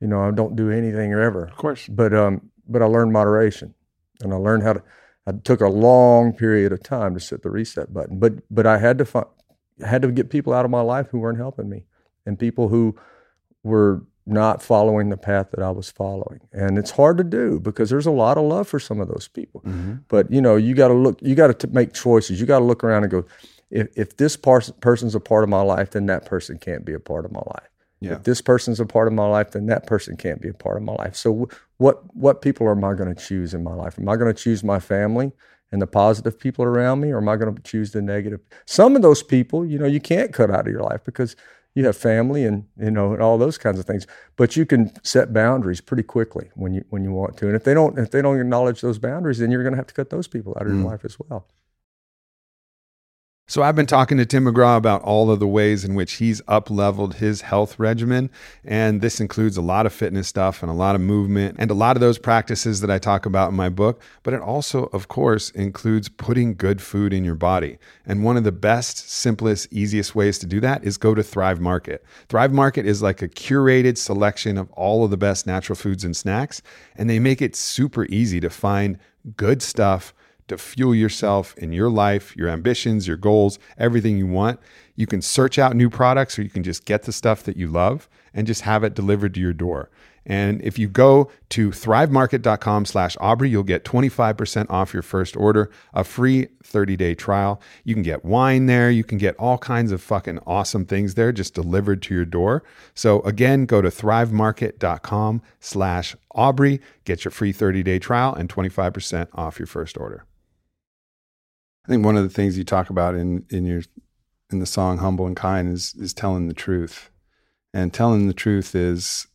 You know, I don't do anything or ever. of course But um, but I learned moderation, and I learned how to. I took a long period of time to set the reset button. But but I had to find, had to get people out of my life who weren't helping me, and people who were not following the path that I was following. And it's hard to do because there's a lot of love for some of those people hmm but you know you got to look you got to make choices you got to look around and go if, if this par- person's a part of my life, then that person can't be a part of my life. Yeah. If this person's a part of my life, then that person can't be a part of my life. So, w- what what people am I going to choose in my life? Am I going to choose my family and the positive people around me, or am I going to choose the negative? Some of those people, you know, you can't cut out of your life because you have family and you know and all those kinds of things. But you can set boundaries pretty quickly when you when you want to. And if they don't if they don't acknowledge those boundaries, then you're going to have to cut those people out of Mm. your life as well. So I've been talking to Tim McGraw about all of the ways in which he's up leveled his health regimen. And this includes a lot of fitness stuff and a lot of movement and a lot of those practices that I talk about in my book. But it also, of course, includes putting good food in your body. And one of the best, simplest, easiest ways to do that is go to Thrive Market. Thrive Market is like a curated selection of all of the best natural foods and snacks. And they make it super easy to find good stuff to fuel yourself in your life, your ambitions, your goals, everything you want. You can search out new products or you can just get the stuff that you love and just have it delivered to your door. And if you go to thrivemarket.com slash Aubrey, you'll get 25% off your first order, a free 30 day trial. You can get wine there. You can get all kinds of fucking awesome things there just delivered to your door. So again, go to thrivemarket.com slash Aubrey, get your free 30 day trial and 25% off your first order. I think one of the things you talk about in, in your in the song "Humble and Kind" is is telling the truth, and telling the truth is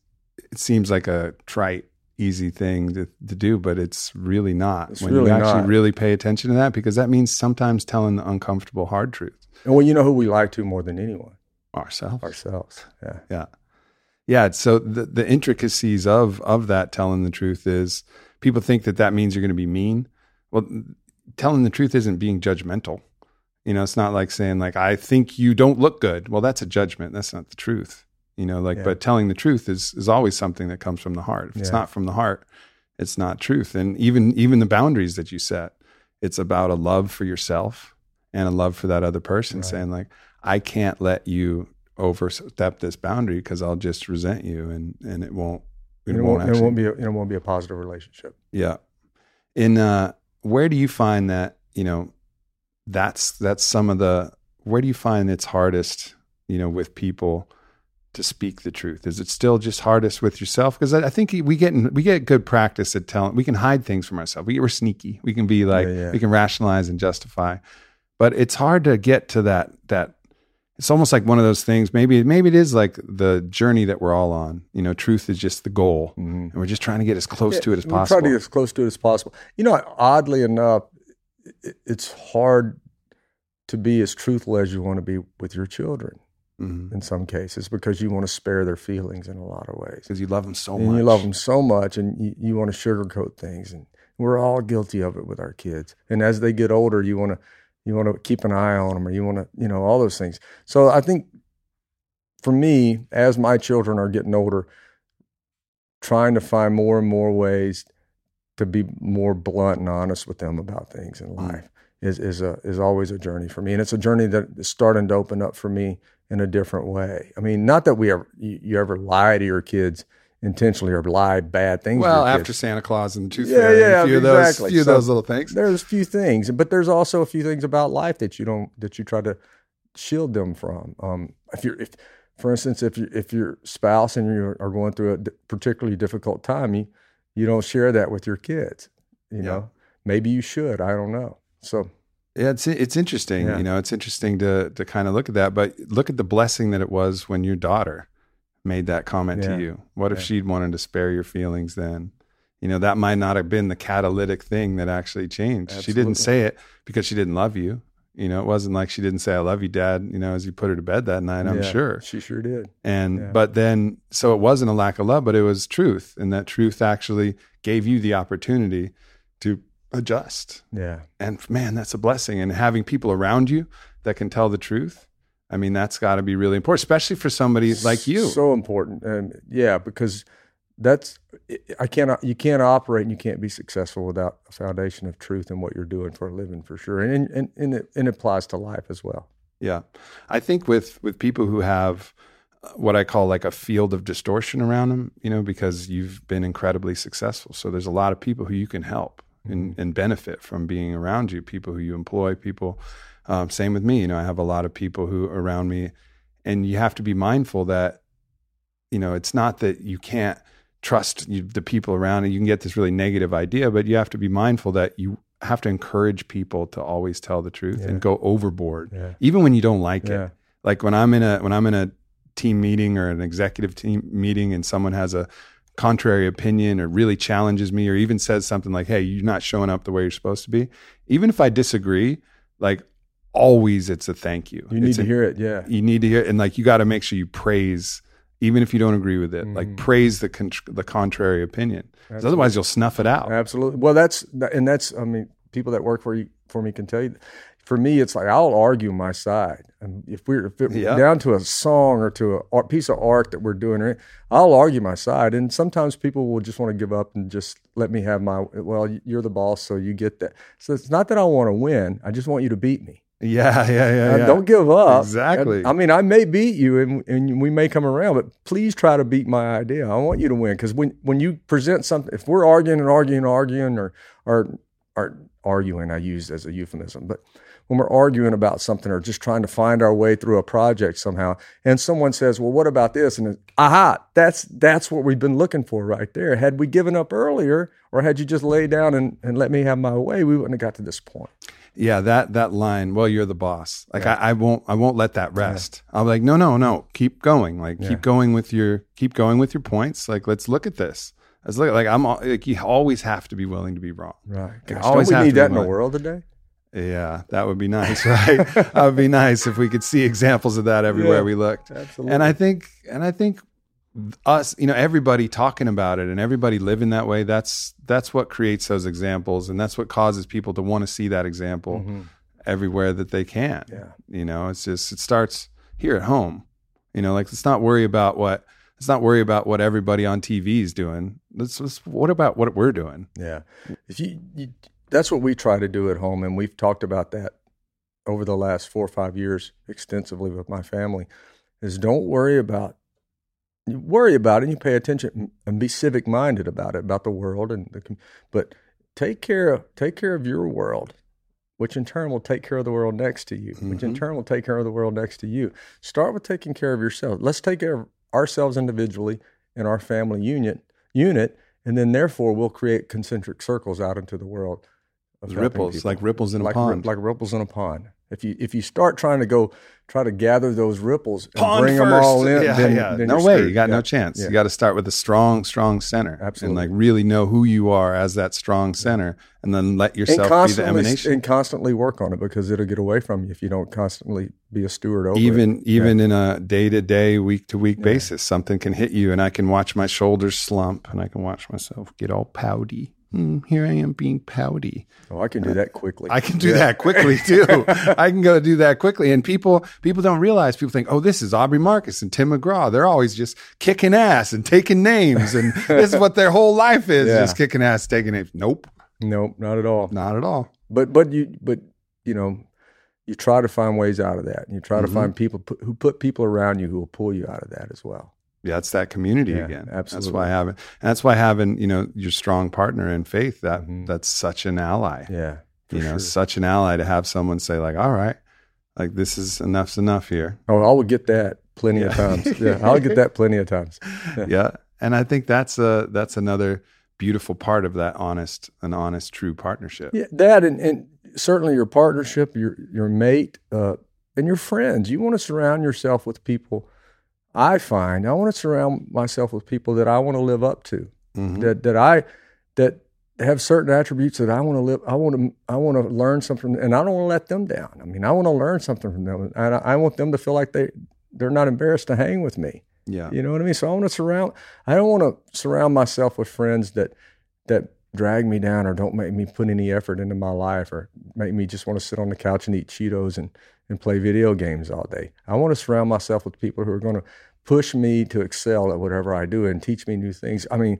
it seems like a trite, easy thing to, to do, but it's really not. It's when really you actually not. really pay attention to that, because that means sometimes telling the uncomfortable, hard truth And well, you know who we like to more than anyone? ourselves. Ourselves. Yeah. Yeah. Yeah. So the, the intricacies of, of that telling the truth is people think that that means you're going to be mean. Well, telling the truth isn't being judgmental. You know, it's not like saying like, I think you don't look good. Well, that's a judgment. That's not the truth. You know, like, Yeah. but telling the truth is, is always something that comes from the heart. If it's not from the heart, it's not truth. And even, even the boundaries that you set, it's about a love for yourself and a love for that other person Right. saying like, I can't let you overstep this boundary because I'll just resent you and and it won't it, It, won't, won't, actually it won't be a, it won't be a positive relationship. yeah in uh where do you find that you know that's that's some of the where do you find it's hardest you know with people to speak the truth? Is it still just hardest with yourself? Because I, I think we get in, we get good practice at telling we can hide things from ourselves. We, we're sneaky. We can be like Yeah, yeah. we can rationalize and justify. But it's hard to get to that that it's almost like one of those things maybe maybe it is like the journey that we're all on you know truth is just the goal and we're just trying to get as close Yeah, to it as possible Trying to get as close to it as possible. You know, oddly enough, it's hard to be as truthful as you want to be with your children Mhm. in some cases because you want to spare their feelings in a lot of ways. because you love them so and much you love them so much, and you, you want to sugarcoat things, and we're all guilty of it with our kids. And as they get older, you want to you want to keep an eye on them, or you want to you know all those things. So I think for me, as my children are getting older, trying to find more and more ways to be more blunt and honest with them about things in mm. life is is a is always a journey for me, and it's a journey that is starting to open up for me in a different way. I mean, not that we ever you, you ever lie to your kids intentionally or lie bad things. well after. Santa Claus and the Tooth Yeah, Fairy yeah, a few of those exactly. few of those little things there's a few things, but there's also a few things about life that you don't that you try to shield them from. Um, if you're if for instance, if you if your spouse and you are going through a d- particularly difficult time, you you don't share that with your kids. You Yeah. know, maybe you should. I don't know. So Yeah, it's it's interesting. Yeah. You know, it's interesting to to kind of look at that. But look at the blessing that it was when your daughter made that comment Yeah. to you. What if Yeah. she'd wanted to spare your feelings then? You know, that might not have been the catalytic thing that actually changed. She didn't say it because she didn't love you. You know, it wasn't like she didn't say "I love you, Dad." You know, as you put her to bed that night. I'm yeah, sure. she sure did. And but then so it wasn't a lack of love, but it was truth, and that truth actually gave you the opportunity to adjust Yeah, and man that's a blessing and having people around you that can tell the truth i mean that's got to be really important especially for somebody like you so important. And yeah, because that's I cannot you can't operate and you can't be successful without a foundation of truth in what you're doing for a living for sure. And and and it, and it applies to life as well. yeah i think with with people who have uh, what i call like a field of distortion around them you know because you've been incredibly successful so there's a lot of people who you can help and, and benefit from being around you people who you employ people Um, same with me. You know, I have a lot of people who around me, and you have to be mindful that, you know, it's not that you can't trust you, the people around and you can get this really negative idea, but you have to be mindful that you have to encourage people to always tell the truth Yeah. and go overboard, Yeah. even when you don't like Yeah. it. Like when I'm in a when I'm in a team meeting or an executive team meeting and someone has a contrary opinion or really challenges me or even says something like, "Hey, you're not showing up the way you're supposed to be," even if I disagree, like always it's a thank you. You need It's to a- hear it. Yeah. you need to hear it, and like you got to make sure you praise even if you don't agree with it like Mhm. praise the con- the contrary opinion otherwise you'll snuff it out Absolutely. Well, that's and that's. I mean, people that work for you for me can tell you. For me, it's like I'll argue my side. And if we're if it, Yeah. down to a song or to a piece of art that we're doing, I'll argue my side. And sometimes people will just want to give up and just let me have my. Well, you're the boss, so you get that. So it's not that I want to win. I just want you to beat me. yeah yeah yeah, yeah. Don't give up. Exactly. And, I mean, I may beat you and, and we may come around, but please try to beat my idea. I want you to win because when, when you present something, if we're arguing and arguing and arguing or, or, or arguing, I use as a euphemism, but when we're arguing about something or just trying to find our way through a project somehow, and someone says, "Well, what about this?" and aha, that's that's what we've been looking for right there. Had we given up earlier, or had you just laid down and, and let me have my way, we wouldn't have got to this point. Yeah that that line well you're the boss like I, I won't i won't let that rest i'm like no no no keep going like Yeah. keep going with your keep going with your points like let's look at this let's look like i'm like you always have to be willing to be wrong Right. Gosh, always don't we need that in the world today? yeah that would be nice right that would be nice if we could see examples of that everywhere Yeah. we looked Absolutely. and i think and i think us you know everybody talking about it and everybody living that way that's that's what creates those examples and that's what causes people to want to see that example Mhm. everywhere that they can Yeah. you know it's just it starts here at home you know like let's not worry about what let's not worry about what everybody on tv is doing let's, let's what about what we're doing Yeah. If you, you, that's what we try to do at home, and we've talked about that over the last four or five years extensively with my family. Is don't worry about you worry about it. and You pay attention and be civic minded about it, about the world, and the, but take care of take care of your world, which in turn will take care of the world next to you, which in Mhm. turn will take care of the world next to you. Start with taking care of yourself. Let's take care of ourselves individually and our family unit unit, and then therefore we'll create concentric circles out into the world. of ripples people. like ripples in a like, pond like ripples in a pond. If you if you start trying to go try to gather those ripples and Pond bring them all in, yeah, then, yeah. then no you're way. You got Yeah. no chance. Yeah. You got to start with a strong, strong center, Absolutely. and like really know who you are as that strong center, and then let yourself be the constantly emanation. and constantly work on it because it'll get away from you if you don't constantly be a steward over it. even even in a day to day, week to week basis, something can hit you, and I can watch my shoulders slump, and I can watch myself get all pouty. Hmm, here I am being pouty. Oh, I can do that quickly. I can do Yeah. that quickly too. I can go do that quickly, and people people don't realize. People think, oh, this is Aubrey Marcus and Tim McGraw. They're always just kicking ass and taking names, and this is what their whole life is: Yeah. just kicking ass, taking names. Nope, Nope, not at all. not at all. But but you but you know you try to find ways out of that. And you try Mhm. to find people who put people around you who will pull you out of that as well. Yeah, it's that community Yeah, again. That's why having that's why having you know your strong partner in faith that Mhm. that's such an ally. Yeah, you know, sure. such an ally to have someone say like, all right, like this is enough's enough here. Oh, I will get that plenty of times. Yeah, I'll get that plenty of times. yeah and i think that's a that's another beautiful part of that honest an honest true partnership Yeah, that and, and certainly your partnership, your your mate, uh, and your friends. You want to surround yourself with people. I find I want to surround myself with people that I want to live up to. Mhm. That that I that have certain attributes that I want to live. I want to I want to learn something, and I don't want to let them down. I mean, I want to learn something from them, and I, I want them to feel like they they're not embarrassed to hang with me. yeah You know what I mean? So I want to surround. I don't want to surround myself with friends that that drag me down or don't make me put any effort into my life or make me just want to sit on the couch and eat Cheetos and and play video games all day. I want to surround myself with people who are going to push me to excel at whatever I do and teach me new things. I mean,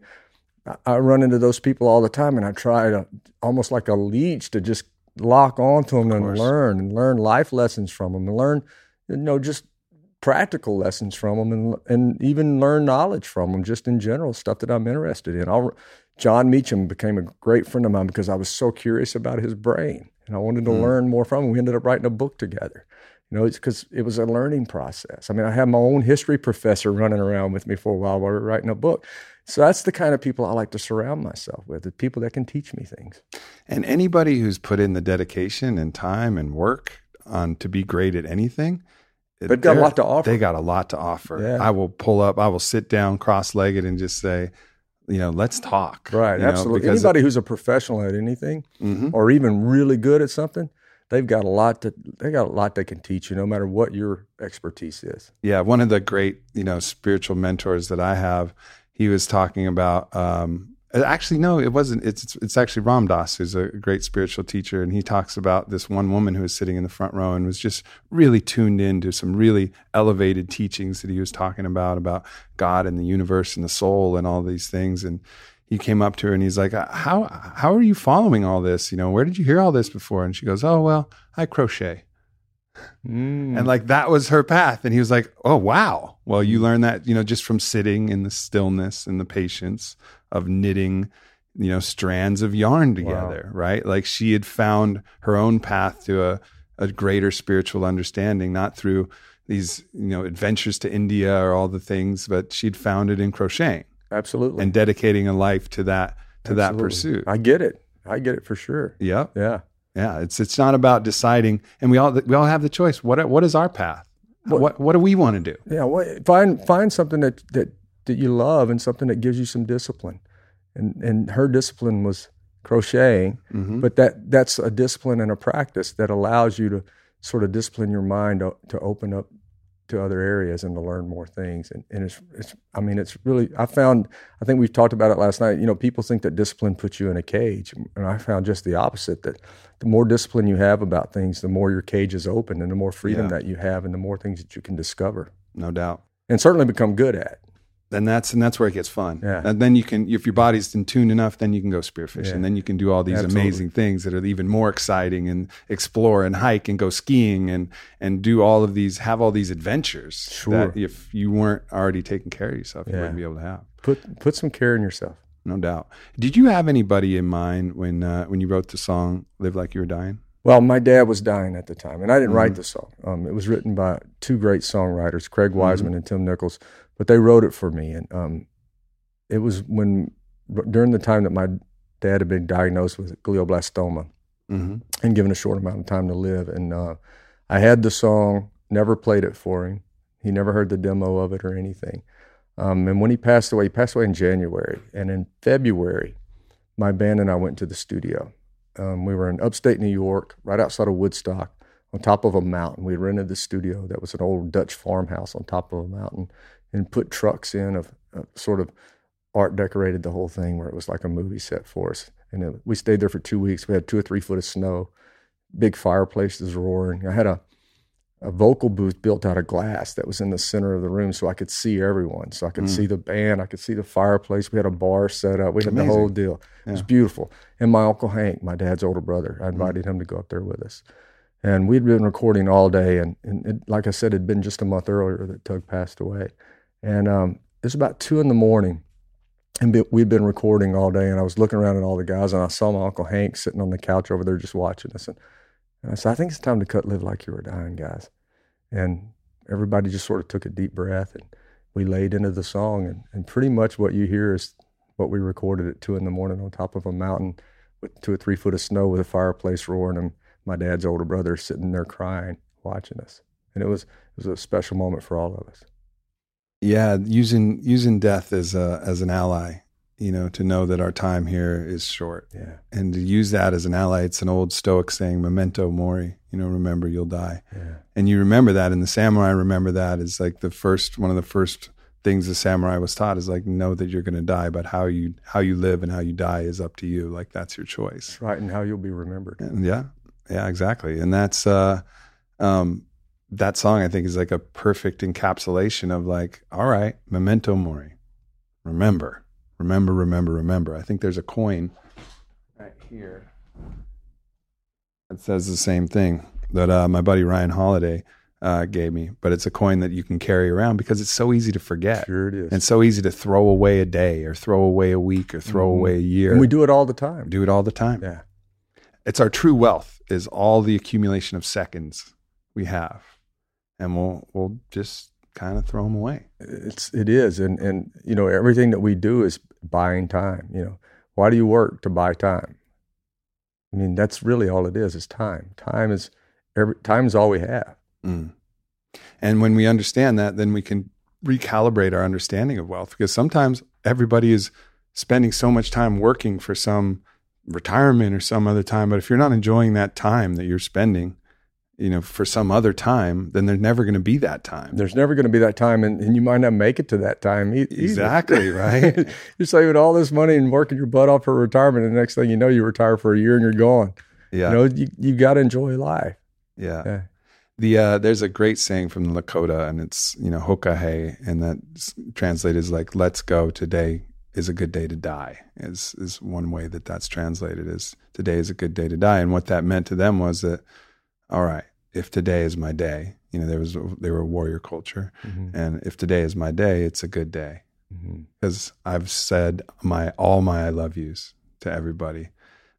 I, run into those people all the time, and I try to almost like a leech to just lock onto them and learn and learn life lessons from them and learn, you know, just practical lessons from them and, and even learn knowledge from them just in general stuff that i'm interested in. I'll, Jon Meacham became a great friend of mine because i was so curious about his brain and i wanted to mm. learn more from him. We ended up writing a book together. You know it's because it was a learning process. I mean i had my own history professor running around with me for a while while we were writing a book. So that's the kind of people i like to surround myself with the people that can teach me things. And anybody who's put in the dedication and time and work on to be great at anything They've got a lot to offer. They got a lot to offer. Yeah. I will pull up, I will sit down cross legged and just say, you know, let's talk. Right, absolutely. Know, Anybody who's a professional at anything mm-hmm. or even really good at something, they've got a lot to they got a lot they can teach you no matter what your expertise is. Yeah, one of the great, you know, spiritual mentors that I have, he was talking about um, Uh, actually, no, it wasn't. It's it's actually Ram Dass, who's a great spiritual teacher, and he talks about this one woman who was sitting in the front row and was just really tuned in to some really elevated teachings that he was talking about about God and the universe and the soul and all these things. And he came up to her and he's like, uh, "How how are you following all this? You know, where did you hear all this before?" And she goes, "Oh well, I crochet." Mm. And like that was her path. And he was like, Oh, wow. Well, you mm. learned that, you know, just from sitting in the stillness and the patience of knitting you know strands of yarn together wow. right? Like she had found her own path to a, a greater spiritual understanding not through these you know adventures to india or all the things but she'd found it in crocheting absolutely. and dedicating a life to that to absolutely. that pursuit. I get it. I get it for sure. Yeah yeah. Yeah it's it's not about deciding and we all we all have the choice. What what is our path? What what, what do we want to do? Yeah well, find find something that that that you love and something that gives you some discipline. And and her discipline was crocheting, mm-hmm. but that that's a discipline and a practice that allows you to sort of discipline your mind to, to open up to other areas and to learn more things. And, and it's, it's, I mean, it's really, I found, I think we've talked about it last night. You know, people think that discipline puts you in a cage. And I found just the opposite that the more discipline you have about things, the more your cage is open and the more freedom yeah. that you have and the more things that you can discover. No doubt. And certainly become good at then that's and that's where it gets fun. Yeah. And then you can, if your body's in tune enough, then you can go spearfishing. Yeah. Then you can do all these Absolutely. amazing things that are even more exciting and explore and hike and go skiing and and do all of these, have all these adventures. Sure. That if you weren't already taking care of yourself, you wouldn't be able to have. Put put some care in yourself. No doubt. Did you have anybody in mind when uh, when you wrote the song "Live Like You Were Dying"? Well, my dad was dying at the time, and I didn't mm-hmm. write the song. Um, it was written by two great songwriters, Craig. Wiseman mm-hmm. and Tim Nichols, but they wrote it for me. And um, it was when during the time that my dad had been diagnosed with glioblastoma mm-hmm. and given a short amount of time to live. And uh, I had the song, never played it for him. He never heard the demo of it or anything. Um, and when he passed away, he passed away in January. And in February, my band and I went to the studio. Um, we were in upstate New York, right outside of Woodstock, on top of a mountain. We rented the studio that was an old Dutch farmhouse on top of a mountain and put trucks in of, of sort of art decorated the whole thing where it was like a movie set for us. And it, we stayed there for two weeks. We had two or three foot of snow, big fireplaces roaring. I had a, a vocal booth built out of glass that was in the center of the room so I could see everyone. So I could mm. see the band, I could see the fireplace. We had a bar set up. We had Amazing. the whole deal. Yeah. It was beautiful. And my Uncle Hank, my dad's older brother, I mm. invited mm. him to go up there with us. And we'd been recording all day. And, and it, like I said, it had been just a month earlier that Tug passed away. And um, it was about two in the morning and be, we'd been recording all day, and I was looking around at all the guys, and I saw my uncle Hank sitting on the couch over there just watching us, and, and I said, "I think it's time to cut "Live Like You Were Dying," guys." And everybody just sort of took a deep breath, and we laid into the song, and, and pretty much what you hear is what we recorded at two in the morning on top of a mountain with two or three foot of snow with a fireplace roaring, and my dad's older brother sitting there crying, watching us, and it was it was a special moment for all of us. Yeah, using using death as a as an ally, you know, to know that our time here is short. Yeah. And to use that as an ally, it's an old Stoic saying, "Memento mori." You know, remember you'll die. Yeah. And you remember that, and the samurai remember that is like the first one of the first things the samurai was taught is like know that you're going to die, but how you how you live and how you die is up to you. Like that's your choice. Right, and how you'll be remembered. And yeah, yeah, exactly. And that's uh, um, that song I think is like a perfect encapsulation of like, all right, memento mori. Remember, remember, remember, remember. I think there's a coin right here that says the same thing that uh, my buddy Ryan Holiday uh, gave me, but it's a coin that you can carry around because it's so easy to forget. Sure it is. And so easy to throw away a day or throw away a week or throw away a year. And we do it all the time. do it all the time. Yeah. It's our true wealth is all the accumulation of seconds we have. And we'll we'll just kind of throw them away. It's it is, and and you know everything that we do is buying time. You know, why do you work to buy time? I mean, that's really all it is. Is time. Time is every time is all we have. Mm. And when we understand that, then we can recalibrate our understanding of wealth because sometimes everybody is spending so much time working for some retirement or some other time. But if you're not enjoying that time that you're spending, you know, for some other time, then there's never going to be that time. There's never going to be that time, and, and you might not make it to that time. e- Exactly, right? you're saving all this money and working your butt off for retirement, and the next thing you know, you retire for a year and you're gone. Yeah. You know, you you got to enjoy life. yeah. Yeah. The uh, there's a great saying from the Lakota, and it's you know hokahe, and that translated is like "Let's go today is a good day to die." Is is one way that that's translated is today is a good day to die, and what that meant to them was that all right, if today is my day, you know there was they were a warrior culture, Mhm. and if today is my day, it's a good day because I've said my all my I love yous to everybody.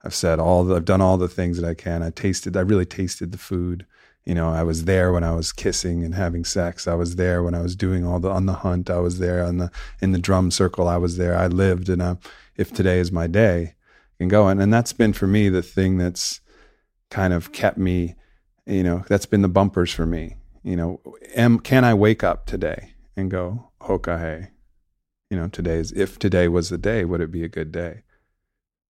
I've said all the, I've done all the things that I can. I tasted I really tasted the food. You know, I was there when I was kissing and having sex. I was there when I was doing all the on the hunt. I was there on the in the drum circle. I was there. I lived and uh, if today is my day, I can go and and that's been for me the thing that's kind of kept me, you know, that's been the bumpers for me. You know, am can I wake up today and go, Hokahe, you know, today's if today was the day, would it be a good day?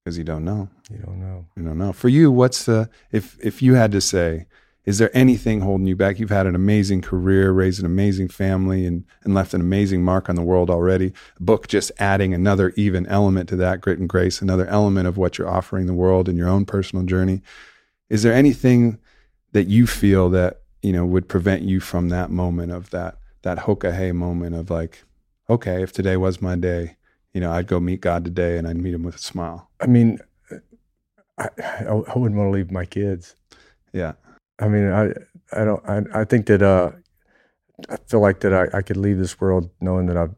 Because you don't know. You don't know. You don't know. For you, what's the if if you had to say, is there anything holding you back? You've had an amazing career, raised an amazing family, and and left an amazing mark on the world already. Book just adding another even element to that grit and grace, another element of what you're offering the world in your own personal journey. Is there anything that you feel that you know would prevent you from that moment of that that hoka hey moment of like, okay, if today was my day, you know, I'd go meet God today and I'd meet him with a smile. I mean, I, I, wouldn't want to leave my kids. Yeah. I mean, I, I don't, I, I think that, uh, I feel like that I, I could leave this world knowing that I've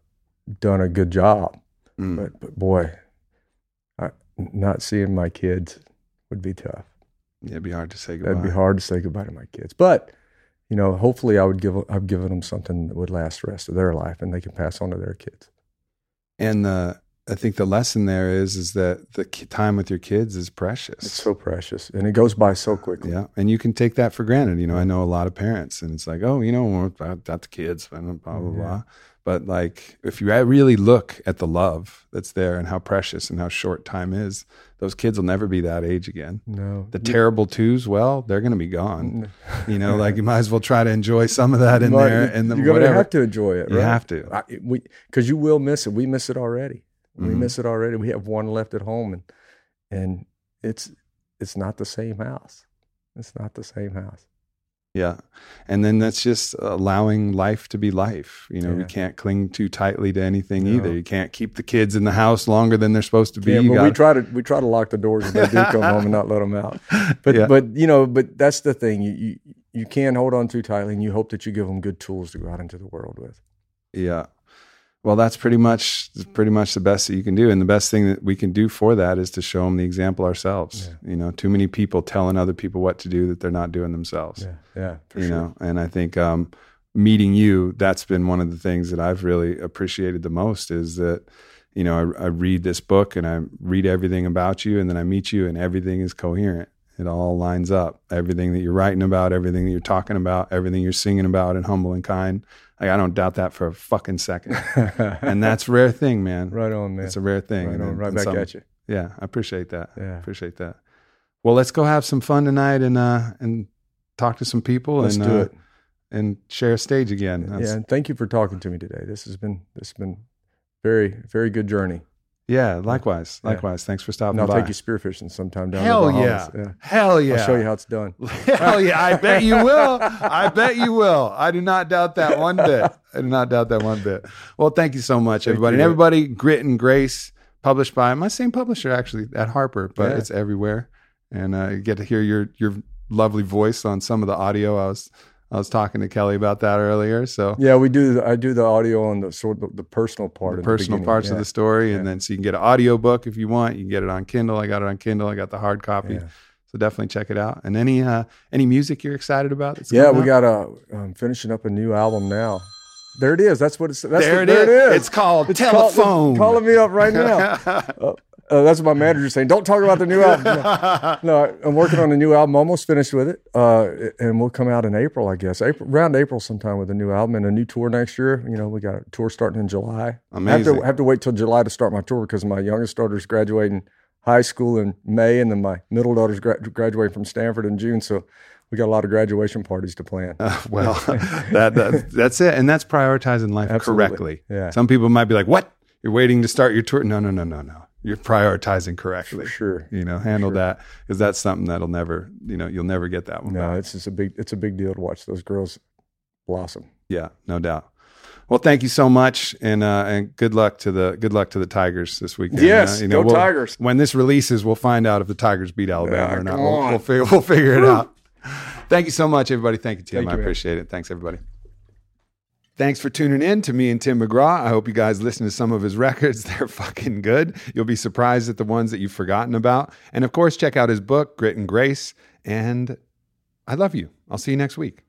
done a good job. Mm. But, but boy, I, not seeing my kids would be tough. Yeah, it'd be hard to say goodbye. That'd be hard to say goodbye to my kids. But, you know, hopefully I would give, I've given them something that would last the rest of their life and they can pass on to their kids. And the I think the lesson there is is that the time with your kids is precious. It's so precious and it goes by so quickly. yeah, and you can take that for granted. You know, I know a lot of parents, and it's like, oh, you know, got the kids, blah blah blah. blah. Yeah. But like, if you really look at the love that's there and how precious and how short time is, those kids will never be that age again. No. The terrible twos, well, they're going to be gone. You know, like you might as well try to enjoy some of that in there, you- and you're gonna have to enjoy it. You right? have to. I, we because you will miss it. We miss it already. We Mhm. miss it already. We have one left at home, and and it's it's not the same house. It's not the same house. Yeah. And then that's just allowing life to be life. You know, we can't cling too tightly to anything No. either. You can't keep the kids in the house longer than they're supposed to be. Yeah, but we gotta- try to we try to lock the doors when they do come home and not let them out. But Yeah. but you know, but that's the thing. You you you can't hold on too tightly, and you hope that you give them good tools to go out into the world with. yeah. Well, that's pretty much pretty much the best that you can do, and the best thing that we can do for that is to show them the example ourselves. You know, too many people telling other people what to do that they're not doing themselves. Yeah, yeah, for you sure. know and i think um, meeting you that's been one of the things that i've really appreciated the most is that you know I, I read this book and i read everything about you and then i meet you and everything is coherent it all lines up everything that you're writing about everything that you're talking about everything you're singing about and humble and kind like i don't doubt that for a fucking second and that's a rare thing man right on, man. it's a rare thing right And- on, right and back some- at you. yeah i appreciate that Yeah. appreciate that well let's go have some fun tonight and uh and talk to some people Let's and do uh, it. and share a stage again. That's- Yeah, and thank you for talking to me today. This has been this has been very very good journey. Yeah. Likewise, Yeah. likewise. Thanks for stopping And I'll by. take you spearfishing sometime down Hell the yeah. Bahamas. Hell yeah! I'll show you how it's done. Hell yeah! I bet you will. I bet you will. I do not doubt that one bit. I do not doubt that one bit. Well, thank you so much, everybody. And everybody, Grit and Grace, published by my same publisher actually at Harper, but Yeah. it's everywhere. And uh, you get to hear your your lovely voice on some of the audio I was I was talking to Kelly about that earlier. So Yeah, we do. I do the audio on the sort of the personal part, of the personal beginning, parts of the story, and then so you can get an audio book if you want. You can get it on Kindle. I got it on Kindle. I got the hard copy. Yeah. So definitely check it out. And any uh, any music you're excited about? Yeah, we out? got a um, finishing up a new album now. There it is. That's what it's. That's There the, it there is. it is. It's called It's Telephone. calling me up right now. uh, uh, that's what my manager's saying. Don't talk about the new album. No, No, I'm working on a new album. Almost finished with it, uh, and we'll come out in April, I guess. April, around April sometime with a new album and a new tour next year. You know, we got a tour starting in July. I have Amazing. to have to wait till July to start my tour because my youngest daughter's graduating high school in May, and then my middle daughter's gra- graduating from Stanford in June. So we got a lot of graduation parties to plan. well, that, that that's it, and that's prioritizing life Absolutely. correctly. Yeah. Some people might be like, "What? You're waiting to start your tour?" No, no, no, no, no. You're prioritizing correctly. For sure. You know, handle that because that's something that'll never, you know, you'll never get that one. No, back. it's just a big it's a big deal to watch those girls blossom. Yeah, no doubt. Well, thank you so much, and uh, and good luck to the good luck to the Tigers this weekend. Yes, Uh, go we'll- Tigers. When this releases, we'll find out if the Tigers beat Alabama Yeah, or not. We'll, we'll figure we'll figure it out. Thank you so much, everybody. Thank you, Tim. Thank I you, man. appreciate it. Thanks, everybody. Thanks for tuning in to me and Tim McGraw. I hope you guys listen to some of his records. They're fucking good. You'll be surprised at the ones that you've forgotten about. And of course, check out his book, Grit and Grace. And I love you. I'll see you next week.